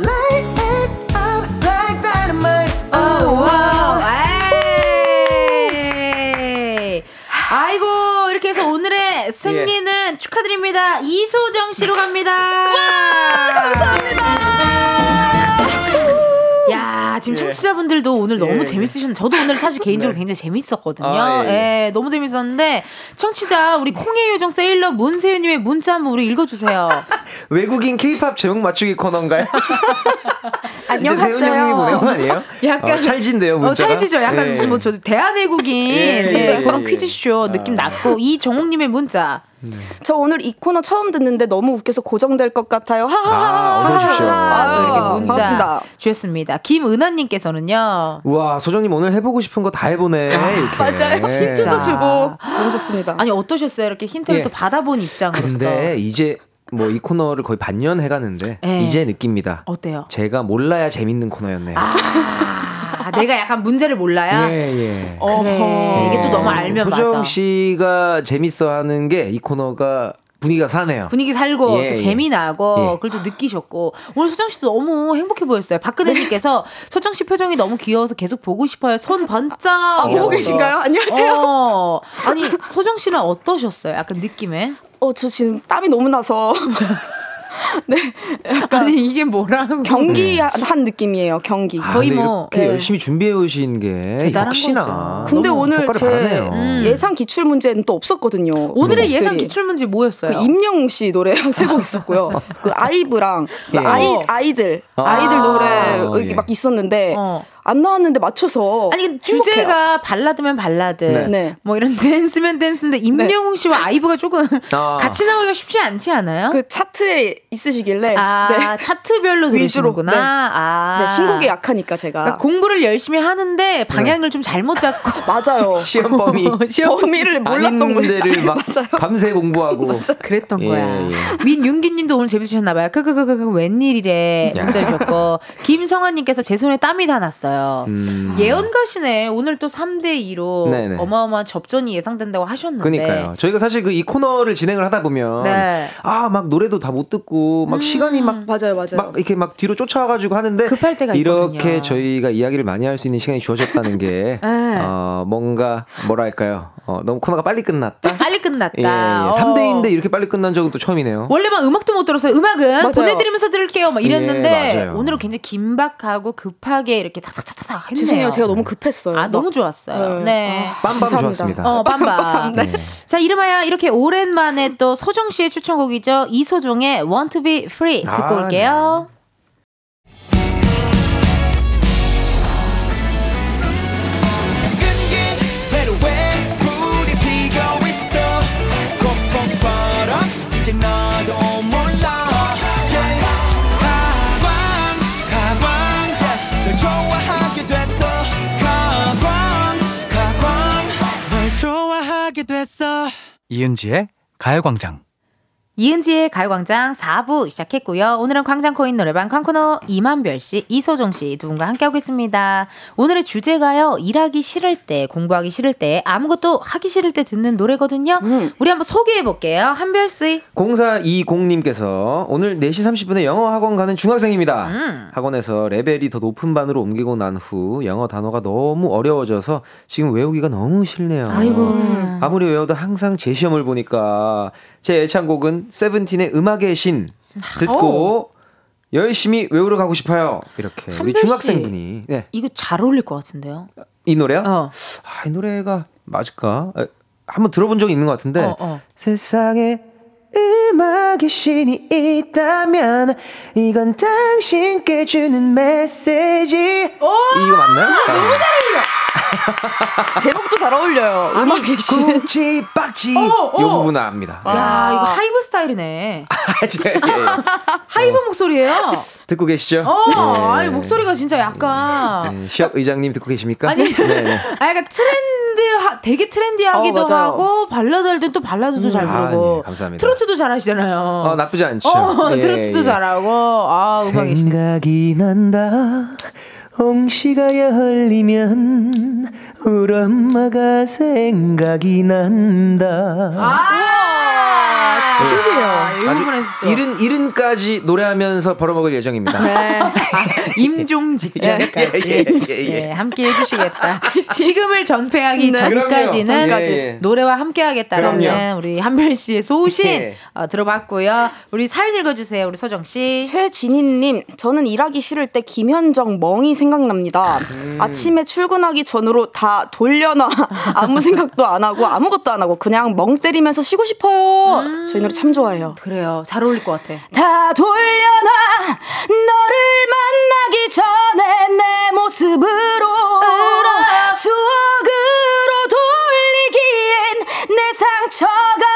Light it up like dynamite. Oh, wow. 에이. 아이고 이렇게 해서 오늘의 승리는 축하드립니다. 이소정 씨로 갑니다. 감사합니다. 야 지금 청취자분들도 오늘 너무 예. 재밌으셨는데 저도 오늘 사실 개인적으로 굉장히 재밌었거든요. 아, 예, 예, 너무 재밌었는데 청취자 우리 콩의 요정 세일러 문세윤 님의 문자 한번 우리 읽어 주세요. 외국인 케이팝 제목 맞추기 코너인가요? 안녕하세요. 아니에요? 약간 어, 찰진데요, 어, 문자가. 찰지죠. 약간 예. 뭐저 대한외국인 예, 네, 예, 그런 예. 퀴즈쇼 느낌 아. 났고 이정욱 님의 문자. 저 오늘 이 코너 처음 듣는데 너무 웃겨서 고정될 것 같아요. 아, 하하하. 어서 오십시오. 아, 또 이렇게 아, 문자 반갑습니다. 주셨습니다. 김은하님께서는요. 우와, 소정님 오늘 해보고 싶은 거 다 해보네. 이렇게. 맞아요. 힌트도 자. 주고 너무 좋습니다. 아니 어떠셨어요? 이렇게 힌트를 예. 또 받아본 입장으로서. 근데 이제 뭐이 코너를 거의 반년 해가는데 예. 이제 느낍니다. 어때요? 제가 몰라야 재밌는 코너였네요. 아, 내가 약간 문제를 몰라야. 예, 예. 그래. 이게 또 너무 알면 소정 맞아. 씨가 재밌어하는 게 이 코너가 분위기가 사네요. 분위기 살고 예, 또 예. 재미나고 예. 그걸 또 느끼셨고 오늘 소정 씨도 너무 행복해 보였어요. 박근혜님께서 소정 씨 표정이 너무 귀여워서 계속 보고 싶어요. 손 번쩍. 아, 보고. 계신가요? 안녕하세요. 어, 아니 소정 씨는 어떠셨어요? 약간 느낌에? 어, 저 지금 땀이 너무 나서 네. 아니 이게 뭐라고? 경기한 네. 느낌이에요. 경기. 아, 거의 뭐 이렇게 네. 열심히 준비해 오신 게 역시나. 거죠. 근데 오늘 제 음. 예상 기출 문제는 또 없었거든요. 오늘의 예상 기출 문제 뭐였어요? 그 임영웅 씨 노래 세 곡 있었고요. 그 아이브랑 그 예. 아이 아이들 아 이들 노래 아, 이렇게 예. 막 있었는데. 어. 안 나왔는데 맞춰서 아니 행복해요. 주제가 발라드면 발라드 네. 네. 뭐 이런 댄스면 댄스인데 임영웅 네. 씨와 아이브가 조금 아. 같이 나오기가 쉽지 않지 않아요? 그 차트에 있으시길래 아 네. 차트별로 들으시는구나. 네. 아. 네, 신곡에 약하니까 제가 그러니까 공부를 열심히 하는데 방향을 좀 잘못 잡고 맞아요. 시험 범위 시험 범위를 몰랐던 거예요. 막 맞아요. 밤새 공부하고 맞아. 그랬던 예, 거야. 예. 민윤기님도 오늘 재밌으셨나 봐요. 그그그그 웬일이래 문자 주셨고 김성환님께서 제 손에 땀이 다 났어요. 있어요. 음. 예언가시네. 오늘 또 3대 2로 네네. 어마어마한 접전이 예상된다고 하셨는데. 그러니까요. 저희가 사실 그 이 코너를 진행을 하다 보면 네. 아막 노래도 다 못 듣고 막 음. 시간이 막 맞아요, 맞아요. 막 이렇게 막 뒤로 쫓아와가지고 하는데 급할 때가 이렇게 있거든요. 저희가 이야기를 많이 할 수 있는 시간이 주어졌다는 게 네. 어, 뭔가 뭐랄까요. 어, 너무 코너가 빨리 끝났다. 빨리 끝났다. 예, 예. 3대 2인데 이렇게 빨리 끝난 적은 또 처음이네요. 원래만 음악도 못 들었어요. 음악은 맞아요. 보내드리면서 들을게요. 막 이랬는데 예, 오늘은 굉장히 긴박하고 급하게 이렇게 탁탁 탁탁 했네요. 죄송해요. 제가 너무 급했어요. 아, 너무 좋았어요. 네. 네. 아, 빰빰 좋았습니다. 어, 빰빰. 네. 자, 이름하여 이렇게 오랜만에 또 소정 씨의 추천곡이죠. 이소정의 Want to be free 듣고 아, 올게요. 네. 이은지의 가요광장. 이은지의 가요광장 4부 시작했고요. 오늘은 광장코인 노래방 쾅코노 이만별 씨, 이소정 씨 두 분과 함께하고 있습니다. 오늘의 주제가요. 일하기 싫을 때, 공부하기 싫을 때, 아무것도 하기 싫을 때 듣는 노래거든요. 음. 우리 한번 소개해 볼게요. 한별 씨. 0420님께서 오늘 4시 30분에 영어 학원 가는 중학생입니다. 음. 학원에서 레벨이 더 높은 반으로 옮기고 난 후 영어 단어가 너무 어려워져서 지금 외우기가 너무 싫네요. 아이고. 아무리 외워도 항상 제 시험을 보니까 제 애창곡은 세븐틴의 음악의 신 듣고 오. 열심히 외우러 가고 싶어요. 이렇게 우리 중학생분이 네. 이거 잘 어울릴 것 같은데요. 이 노래요? 어. 아, 이 노래가 맞을까? 한번 들어본 적이 있는 것 같은데 어, 어. 세상에 음악의 신이 있다면 이건 당신께 주는 메시지 이거 맞나요? 너무 잘 어울려 제목도 잘 어울려요. 음악의 신. 지 빡지. 어, 어. 요 부분 압니다. 야, 야, 이거 하이브 스타일이네. 아, 예, 예. HYBE 목소리예요. 듣고 계시죠? 어, 네. 아니 목소리가 진짜 약간 네, 시혁 의장님 듣고 계십니까? 아니, 네. 아 약간 트렌드 되게 트렌디하기도 어, 하고 발라드할 땐또 발라드도 음. 잘 부르고 아, 네, 감사합니다. 트로트 도 잘하시잖아요. 어, 나쁘지 않죠. 어, 예, 트로트도 예. 잘하고 아 음악이 생각이 난다. 홍시가 열리면 우리 엄마가 생각이 난다. 아, 신기해요. 아주 이른 이른까지 노래하면서 벌어먹을 예정입니다. 네. 아, 임종 직전까지 예, 예, 예, 예, 함께 해주시겠다. 지금을 전폐하기 네. 전까지는 예, 노래와 함께하겠다라는 우리 한별 씨의 소신 어, 들어봤고요. 우리 사연 읽어주세요, 우리 서정 씨. 최진희님, 저는 일하기 싫을 때 김현정 멍이 생각납니다. 음. 아침에 출근하기 전으로 다 돌려놔 아무 생각도 안 하고 아무것도 안 하고 그냥 멍 때리면서 쉬고 싶어요. 음. 저희 노래 참 좋아해요. 그래요. 잘 어울릴 것 같아. 다 돌려놔 너를 만나기 전에 내 모습으로 추억으로 돌리기엔 내 상처가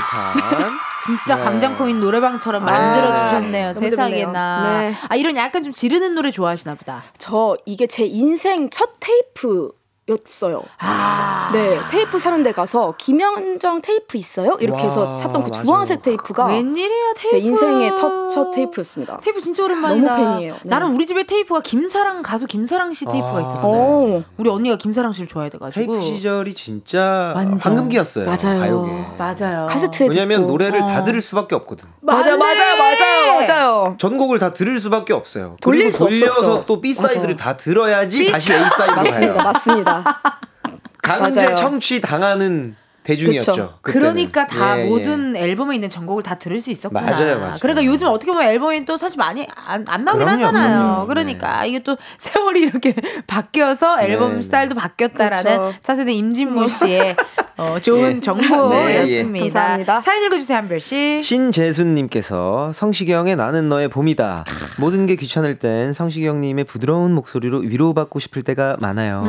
듯한. 진짜 네. 광장코인 노래방처럼 만들어 주셨네요. 아, 세상에나. 네. 아 이런 약간 좀 지르는 노래 좋아하시나 보다. 저 이게 제 인생 첫 테이프 였어요. 아. 네, 테이프 사는 데 가서 김현정 테이프 있어요? 이렇게 와, 해서 샀던 그 주황색 테이프가 웬일이야 테이프. 제 인생의 첫, 첫 테이프였습니다. 테이프 진짜 오랜만이다. 너무 팬이에요. 네. 나는 우리 집에 테이프가 김사랑 가수 김사랑 씨 테이프가 아. 있었어요. 우리 언니가 김사랑 씨를 좋아해 가지고 테이프 시절이 진짜 완전. 황금기였어요. 맞아요. 가요계. 맞아요. 카세트에 왜냐면 듣고. 노래를 다 어. 들을 수밖에 없거든. 맞아요, 맞아요, 맞아요, 맞아요. 전곡을 다 들을 수밖에 없어요. 돌릴 그리고 수 돌려서 없었죠. 또 B side를. 다 들어야지 다시 A side로 맞습니다, 가요. 맞습니다. 강제 맞아요. 청취 당하는 대중이었죠. 그러니까 다 예, 예. 모든 앨범에 있는 전곡을 다 들을 수 있었구나. 맞아요, 맞아요. 그러니까 요즘 어떻게 보면 앨범이 또 사실 많이 안, 안 나오긴 그럼요, 하잖아요. 그럼요. 그러니까 이게 또 세월이 이렇게 바뀌어서 앨범 네, 스타일도 바뀌었다라는 그쵸. 차세대 임진모 씨의 어, 좋은 예. 정보였습니다. 네, 예. 감사합니다. 사연 읽어주세요 한 별씩. 신재순님께서 성시경의 나는 너의 봄이다. 모든 게 귀찮을 땐 성시경님의 부드러운 목소리로 위로받고 싶을 때가 많아요.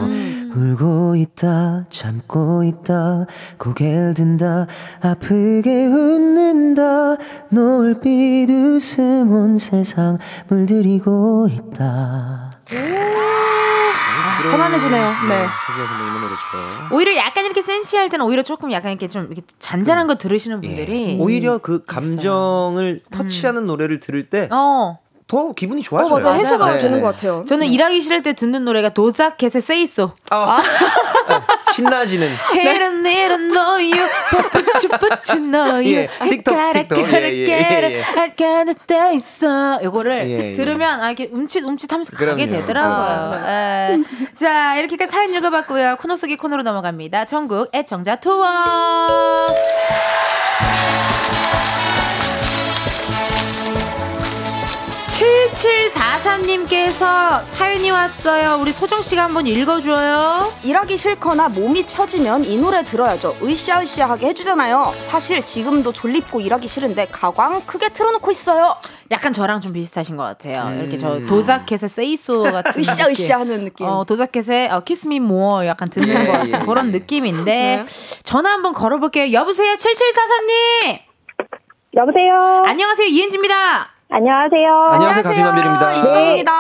울고 있다, 참고 있다, 고개를 든다, 아프게 웃는다, 노을빛 웃음 온 세상 물들이고 있다. 편안해지네요. 네. 노래죠. 오히려 약간 이렇게 센치할 때는 오히려 조금 약간 이렇게 좀 이렇게 잔잔한 거 들으시는 분들이 예. 오히려 그 감정을 터치하는 노래를 들을 때 더어 기분이 어, 좋아져요. 맞아. 해소가 네. 되는 것 같아요. 저는 일하기 싫을 때 듣는 노래가 도자켓의 Say So. 아, 신나지는. 헤른 헤른 너유 뽀뽀쭈뽀쭈 너유 예, 틱톡, 틱톡. 예, 예, 예, 돼 있어 요거를 예, 예. 들으면 아, 이렇게 움찔움찔하면서 가게. 되더라고요 예. 자 이렇게까지 사연 읽어봤고요 코너 속의 코너로 넘어갑니다 전국 애청자 투어 7744님께서 사연이 왔어요. 우리 소정씨가 한번 읽어줘요. 일하기 싫거나 몸이 처지면 이 노래 들어야죠. 으쌰으쌰하게 해주잖아요. 사실 지금도 졸립고 일하기 싫은데 가광 크게 틀어놓고 있어요. 약간 저랑 좀 비슷하신 것 같아요. 이렇게 저 Doja Cat의 Say So 같은 으쌰으쌰 하는 느낌. 어, Doja Cat의 어, Kiss Me More 약간 듣는 예, 것 같은 예, 그런 예. 느낌인데 전화 한번 걸어볼게요. 여보세요, 7744님. 여보세요. 안녕하세요, 이은지입니다. 안녕하세요. 안녕하세요, 강진원별입니다. 이수정입니다.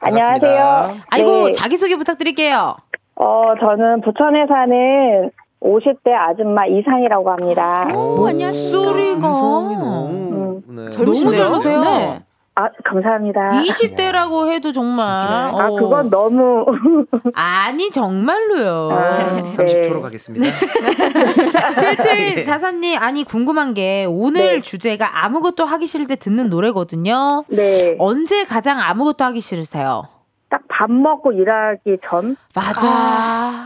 안녕하세요. 아이고 네. 자기소개 부탁드릴게요. 어, 저는 부천에 사는 50대 아줌마 이상이라고 합니다. 오, 안녕하십니까. 소리가. 너무 네. 젊으세요. 네. 아, 감사합니다. 20대라고 해도 정말. 아, 어. 그건 너무. 아니 정말로요. 아, 30초로 네. 가겠습니다. 7744님 아니 궁금한 게 오늘 네. 주제가 아무것도 하기 싫을 때 듣는 노래거든요. 네. 언제 가장 아무것도 하기 싫으세요? 딱 밥 먹고 일하기 전? 맞아.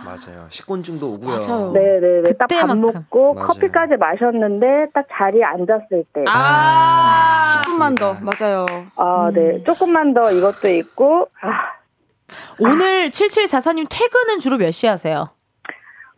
맞아요. 식곤증도 오고요. 맞아요. 네네네. 딱 밥. 먹고 맞아요. 커피까지 마셨는데 딱 자리에 앉았을 때. 아, 10분만 더. 맞아요. 아, 음. 네. 조금만 더 이것도 있고, 아, 오늘 7744님 퇴근은 주로 몇 시 하세요?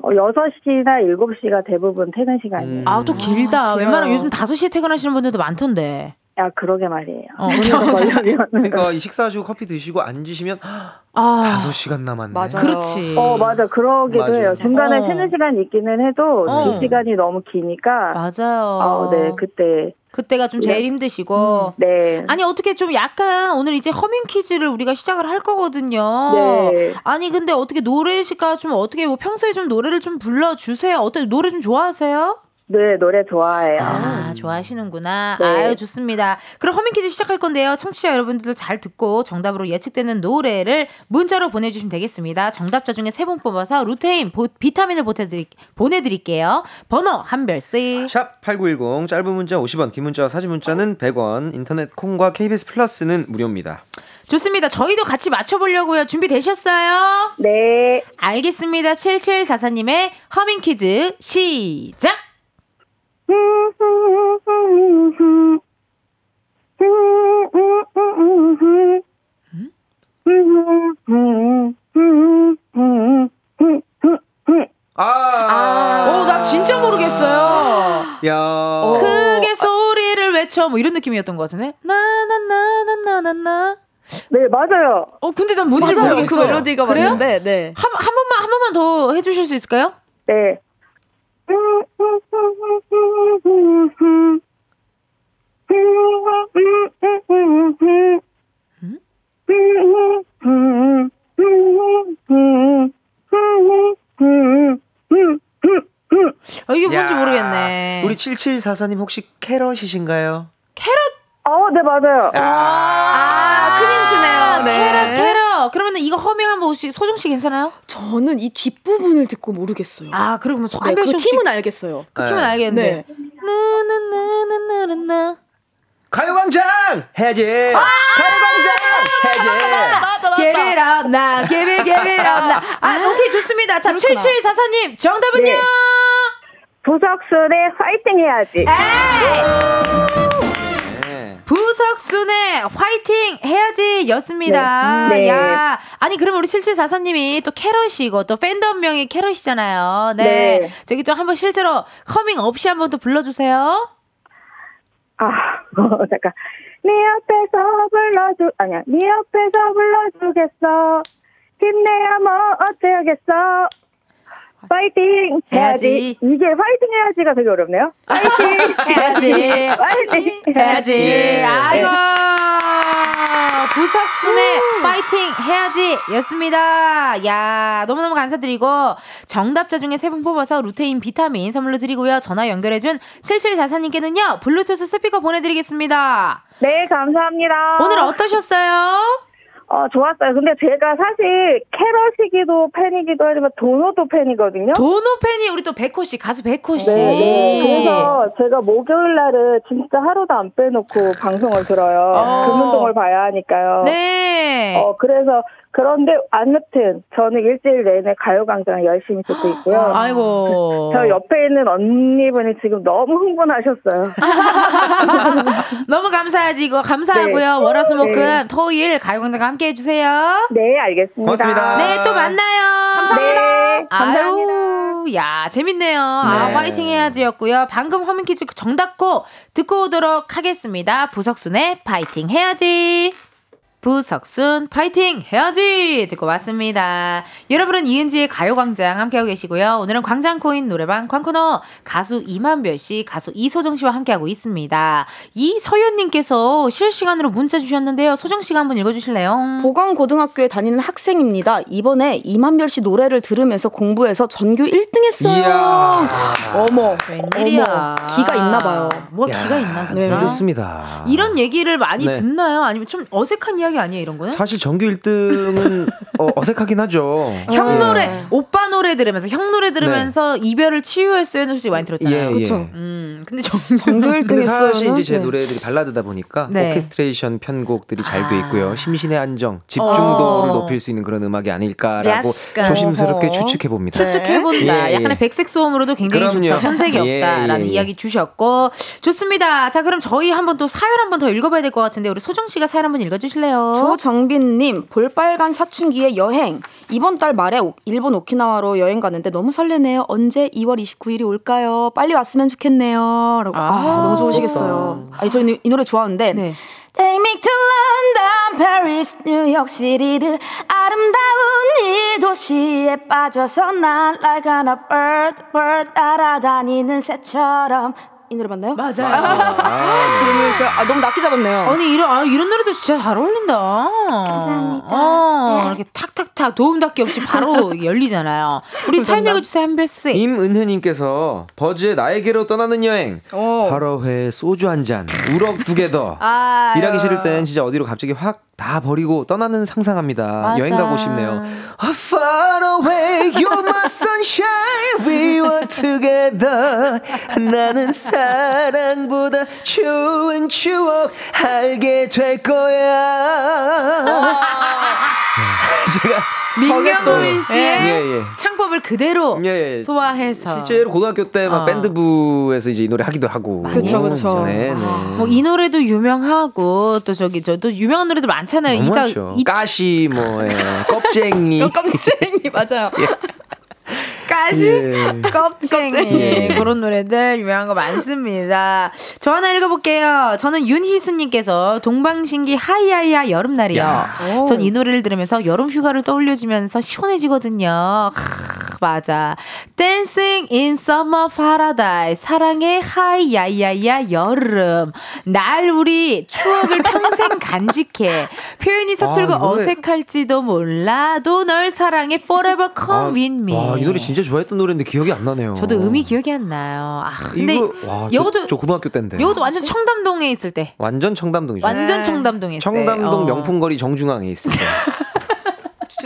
어, 6시나 7시가 대부분 퇴근 시간이에요. 음. 아, 또 길다. 아, 웬만하면. 요즘 5시에 퇴근하시는 분들도 많던데. 야, 그러게 말이에요. 어, 걸려면. 그러니까 이 식사 하시고 커피 드시고 앉으시면 아, 5시간 남았네. 맞아요. 그렇지. 어, 맞아. 그러기도 맞아요. 해요. 중간에 어. 쉬는 시간이 있기는 해도 어. 그 시간이 너무 기니까. 맞아요. 아, 네. 그때. 그때가 좀 제일 힘드시고. 네. 아니 어떻게 좀 약간 오늘 이제 허밍 퀴즈를 우리가 시작을 할 거거든요. 네. 아니 근데 어떻게 노래가 좀 어떻게 뭐 평소에 좀 노래를 좀 불러 주세요. 어떻게 노래 좀 좋아하세요? 네, 노래 좋아해요. 아 좋아하시는구나. 네. 아유 좋습니다. 그럼 허밍 퀴즈 시작할 건데요. 청취자 여러분들도 잘 듣고 정답으로 예측되는 노래를 문자로 보내주시면 되겠습니다. 정답자 중에 세 분 뽑아서 루테인 보- 비타민을 보내드릴, 보내드릴게요. 번호 한별씨. 샵 8910 짧은 문자 50원, 긴 문자와 사진 문자는 100원. 인터넷 콩과 KBS 플러스는 무료입니다. 좋습니다. 저희도 같이 맞춰보려고요. 준비되셨어요? 네. 알겠습니다. 7744님의 허밍 퀴즈 시작! 아, 오, 나 진짜 모르겠어요. 야. 크게 소리를 외쳐. 뭐 이런 느낌이었던 것 같은데? 나나나나나나나. 네, 맞아요. 어, 근데 난 뭔지 맞아요. 모르겠어요. 그 멜로디가 그래요? 맞는데, 네. 한, 한 번만, 한 번만 더 해주실 수 있을까요? 네. 어, 이게 뭔지 야. 모르겠네. 우리 7744님 혹시 캐럿이신가요? 어, 네, 맞아요. 아, 큰 힌트네요. 네. 캐럿, 캐럿. 그러면 이거 허밍 한번 혹시 소정 씨 괜찮아요? 저는 이 뒷부분을 듣고 모르겠어요. 아, 그러면 저 네, 그 팀은 알겠어요. 그 팀은 네. 알겠는데. 네. 나나나나나나. 가요광장 해야지. 아~ 가요광장 해야지. 개비람 나 개비 개비람 나. 아 오케이 좋습니다. 자 7744님 정답은요. 네. 부석순의 화이팅 해야지. 네. 부 석순의 화이팅 해야지 였습니다. 네. 네. 야, 아니, 그러면 우리 7744님이 또 캐럿이고 또 팬덤명이 캐럿이잖아요. 네. 네. 저기 좀 한번 실제로 허밍 없이 한번 또 불러주세요. 아, 어, 잠깐. 네 옆에서 불러주, 아니야. 네 옆에서 불러주겠어. 힘내야 뭐 어쩌겠어. 파이팅 해야지. 이게 파이팅 해야지가 되게 어렵네요. 파이팅 해야지. 파이팅 해야지. 예. 아이고. 부석순의 파이팅 해야지 였습니다. 야, 너무너무 감사드리고 정답자 중에 세 분 뽑아서 루테인 비타민 선물로 드리고요. 전화 연결해 준 7744님께는요. 블루투스 스피커 보내 드리겠습니다. 네, 감사합니다. 오늘 어떠셨어요? 어, 좋았어요. 근데 제가 사실 캐럿이기도 팬이기도 하지만 도노도 팬이거든요. 도노 팬이 우리 또 백호 씨, 가수 백호 씨. 네, 네. 그래서 제가 목요일 날은 진짜 하루도 안 빼놓고 방송을 들어요. 어. 금운동을 봐야 하니까요. 네. 어, 그래서 그런데 아무튼 저는 일주일 내내 가요광장 열심히 듣고 있고요. 아이고. 저 옆에 있는 언니분이 지금 너무 흥분하셨어요. 너무 감사하지 이거 감사하고요. 네. 월화수목금 네. 토일 가요광장 함께 해주세요. 네 알겠습니다. 고맙습니다. 네 또 만나요. 감사합니다. 네, 감사합니다. 아유, 야 재밌네요. 아, 네. 아 화이팅 해야지였고요. 방금 허밍 퀴즈 정답고 듣고 오도록 하겠습니다. 부석순의 파이팅 해야지. 부석순 파이팅 해야지 듣고 왔습니다. 여러분은 이은지의 가요광장 함께하고 계시고요. 오늘은 광장코인 노래방 광코너 가수 이만별 씨, 가수 이소정 씨와 함께하고 있습니다. 이서연님께서 실시간으로 문자 주셨는데요. 소정 씨가 한번 읽어주실래요? 보건고등학교에 다니는 학생입니다. 이번에 이만별 씨 노래를 들으면서 공부해서 전교 1등 했어요. 어머, 웬일이야? 어머, 기가 있나 봐요. 뭐 기가 있나 진짜? 네. 좋습니다. 이런 얘기를 많이 네. 듣나요? 아니면 좀 어색한 이야기? 이야기 아니에요, 이런 거는? 사실 정규 1등은 어, 색하긴 하죠. 형 예. 노래, 오빠 노래 들으면서 형 노래 들으면서 네. 이별을 치유했어요는 솔직히 많이 들었잖아요. 예, 그렇죠. 예. 음, 근데 정, 정규 1등 사실 이제 제 네. 노래들이 발라드다 보니까 네. 오케스트레이션 편곡들이 잘 돼 있고요. 아. 심신의 안정, 집중도를 어. 높일 수 있는 그런 음악이 아닐까라고 약간. 조심스럽게 어허. 추측해 봅니다. 추측해 본다. 예, 예, 약간의 백색 소음으로도 굉장히 그럼요. 좋다. 현색이 예, 없다라는 예, 이야기 주셨고 좋습니다. 자, 그럼 저희 한번 또 사연 한번 더 읽어봐야 될 것 같은데 우리 소정 씨가 사연 한번 읽어주실래요? 조정빈님 볼빨간 사춘기의 여행 이번 달 말에 일본 오키나와로 여행 가는데 너무 설레네요. 언제 2월 29일이 올까요? 빨리 왔으면 좋겠네요. 라고. 아, 아 너무 좋으시겠어요. 아니 저는 이 노래 좋아하는데. 네. Take me to London, Paris, 뉴욕 시리들 아름다운 이 도시에 빠져서 난 like a bird, bird 따라다니는 새처럼 이 노래 맞나요? 맞아요. 아, 지금 저 아, 너무 낮게 잡았네요. 아니 이런 아, 이런 노래도 진짜 잘 어울린다. 감사합니다. 어, 네. 이렇게 탁탁탁 도움 닫기 없이 바로 열리잖아요. 우리 사연 읽어주세요 한별 씨. 임은혜님께서 버즈의 나에게로 떠나는 여행. 오. 하루회 소주 한 잔, 우럭 두 개 더. 아, 일하기 싫을 땐 진짜 어디로 갑자기 확 다 버리고 떠나는 상상합니다. 맞아. 여행 가고 싶네요. Far away, you're my sunshine. We were together. 나는 사랑보다 좋은 추억 알게 될 거야. 제가 민경호인 씨의 예, 예. 창법을 그대로 예, 예. 소화해서 실제로 고등학교 때막 어. 밴드부에서 이제 이 노래 하기도 하고 그렇죠 그렇죠. 네, 네. 뭐이 노래도 유명하고 또 저기 저도 유명한 노래들 많잖아요. 이다 이... 가시 뭐 예. 껍쟁이 껍쟁이 맞아요. 예. 가시 예. 껍쟁이 예. 그런 노래들 유명한 거 많습니다. 저 하나 읽어볼게요. 저는 윤희수님께서 동방신기 하이하이하 여름날이요. 전 이 노래를 들으면서 여름 휴가를 떠올려주면서 시원해지거든요. 하, 맞아. Dancing in Summer Paradise 사랑의 하이야이야야 여름 날 우리 추억을 평생 간직해 표현이 서툴고 아, 노래... 어색할지도 몰라도 널 사랑해 Forever Come 아, With Me. 와, 이 노래 진짜 좋 아했던 노래인데 기억이 안 나네요. 저도 음이 기억이 안 나요. 아, 근데 이거, 와, 이것도 저, 저, 고등학교 때인데. 이것도 완전 청담동에 있을 때. 완전 청담동이죠. 완전 청담동에 있을 청담동 때. 어. 명품거리 정중앙에 있습니다. 주,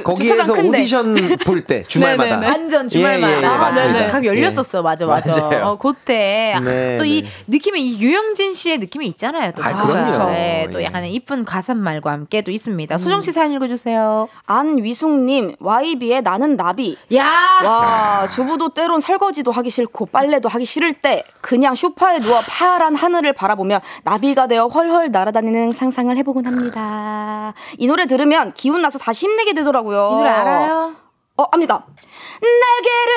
거기에서 오디션 볼 때 주말마다 완전 주말마다 예, 예, 예, 맞습니다. 아, 각 열렸었어 맞아 맞아 맞아요. 어, 그때 아, 네, 또이 네. 느낌이 이 유영진 씨의 느낌이 있잖아요 또 아. 그럼요. 네, 또 예. 약간 이쁜 가사말과 함께 또 있습니다 소정 씨 사연 읽어주세요 안위숙님 YB의 나는 나비. 야와 주부도 때론 설거지도 하기 싫고 빨래도 하기 싫을 때 그냥 쇼파에 누워 파란 하늘을 바라보며 나비가 되어 헐헐 날아다니는 상상을 해보곤 합니다. 이 노래 들으면 기운 나서 다시 힘내게 되더라고요. 이 노래 알아요? 어 압니다. 날개를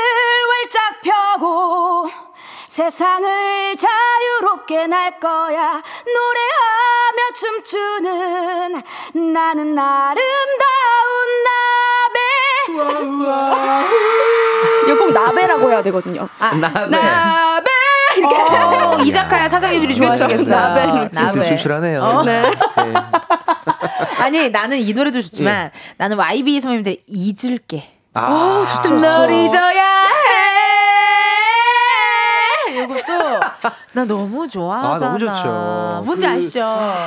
활짝 펴고 세상을 자유롭게 날 거야. 노래하며 춤추는 나는 아름다운 나베. 이거 꼭 나베라고 해야 되거든요. 아, 나베. 나베 이렇게 어, 이자카야 사장님들이 좋아하시겠어요 나베. 슬슬 출출하네요. 어? 네. 네. 아니 나는 이 노래도 좋지만 나는 YB 선배님들 잊을게 아, 널 잊어야 해 이것도 나 너무 좋아하잖아 아, 너무 좋죠. 뭔지 그- 아시죠?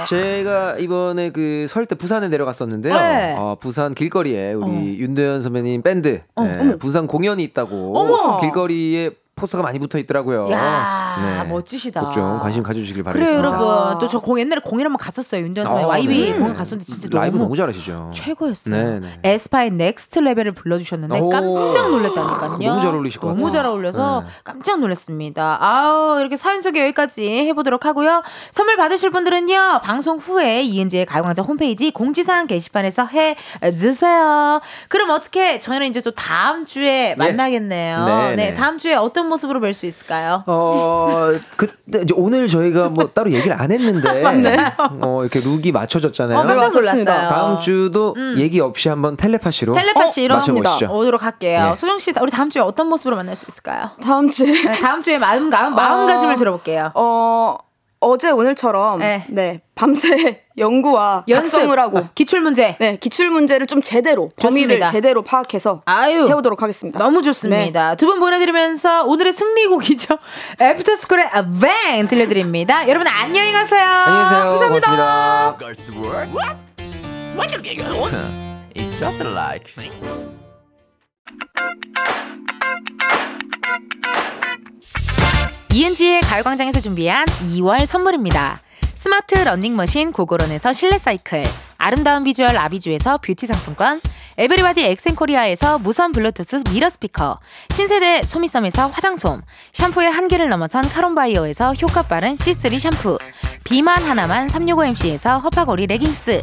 제가 이번에 그 설 때 부산에 내려갔었는데요. 네. 어, 부산 길거리에 우리 윤도현 선배님 밴드 어, 예, 어머. 부산 공연이 있다고 어머. 길거리에 포스가 많이 붙어 있더라고요. 야 멋지시다. 꼭좀 관심 가져주시길 바라겠습니다. 여러분 또 저 공 옛날에 공연 한번 갔었어요 윤도현 선배 아, YB 네. 공연 갔었는데 진짜 라이브 너무 잘하시죠. 최고였어요. 네, 네. aespa의 Next Level을 불러주셨는데 오. 깜짝 놀랐다니까요. 너무 잘 어울리실 것 너무 같아요. 잘 어울려서 네. 깜짝 놀랐습니다. 아우 이렇게 사연 소개 여기까지 해보도록 하고요. 선물 받으실 분들은요 방송 후에 이은지의 가요광장 홈페이지 공지사항 게시판에서 해 주세요. 그럼 어떻게 저희는 이제 또 다음 주에 만나겠네요. 네, 네, 네. 다음 주에 어떤 모습으로 뵐 수 있을까요? 어, 그때 이제 오늘 저희가 뭐 따로 얘기를 안 했는데 어, 이렇게 룩이 맞춰졌잖아요. 어, 깜짝. 놀랐어요. 다음 주도 얘기 없이 한번 텔레파시로 텔레파시로 어, 맞춰보시죠. 오도록 할게요. 네. 소정 씨, 우리 다음 주에 어떤 모습으로 만날 수 있을까요? 다음 주에 네, 다음 주에 마음, 마음, 마음가짐을 들어볼게요. 어 어제 오늘처럼 네. 네, 밤새 연구와 작성을 하고 기출 문제. 네 기출 문제를 좀 제대로 범위를 좋습니다. 제대로 파악해서 아유. 해오도록 하겠습니다. 너무 좋습니다. 두분 보내드리면서 오늘의 승리곡이죠. 애프터스쿨의 Bang 들려드립니다. 여러분 안녕히 가세요. 안녕히 계세요. 감사합니다. 고맙습니다. 이은지의 가요광장에서 준비한 2월 선물입니다. 스마트 러닝머신 고고런에서 실내 사이클, 아름다운 비주얼 아비주에서 뷰티 상품권, everybody 엑센코리아에서 무선 블루투스 미러 스피커, 신세대 소미섬에서 화장솜, 샴푸의 한계를 넘어선 카론바이어에서 효과 빠른 C3 샴푸, 비만 하나만 365MC에서 허파고리 레깅스,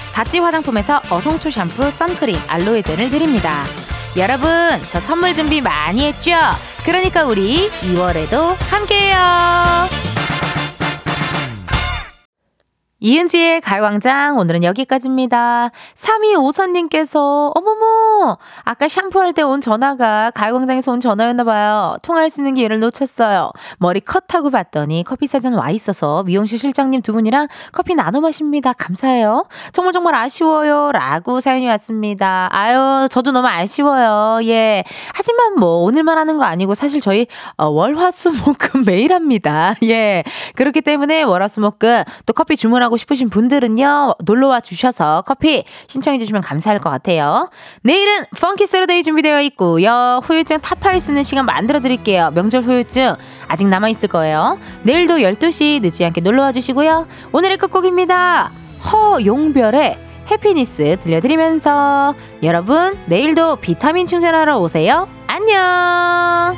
바찌 화장품에서 어송초 샴푸, 선크림, 알로에 젤을 드립니다. 여러분, 저 선물 준비 많이 했죠? 그러니까 우리 2월에도 함께해요. 이은지의 가요광장 오늘은 여기까지입니다. 3254님께서 어머머 아까 샴푸할 때 온 전화가 가요광장에서 온 전화였나 봐요. 통화할 수 있는 기회를 놓쳤어요. 머리 컷하고 봤더니 커피 세잔 와 있어서 미용실 실장님 두 분이랑 커피 나눠 마십니다. 감사해요. 정말 정말 아쉬워요. 라고 사연이 왔습니다. 아유 저도 너무 아쉬워요. 예. 하지만 뭐 오늘만 하는 거 아니고 사실 저희 어, 월화수목금 매일 합니다. 예. 그렇기 때문에 월화수목금 또 커피 주문하고 싶으신 분들은요 놀러와 주셔서 커피 신청해 주시면 감사할 것 같아요. 내일은 펑키 세러데이 준비되어 있고요. 후유증 타파할 수 있는 시간 만들어 드릴게요. 명절 후유증 아직 남아 있을 거예요. 내일도 12시 늦지 않게 놀러와 주시고요. 오늘의 끝곡입니다. 허용별의 해피니스 들려드리면서 여러분 내일도 비타민 충전하러 오세요. 안녕.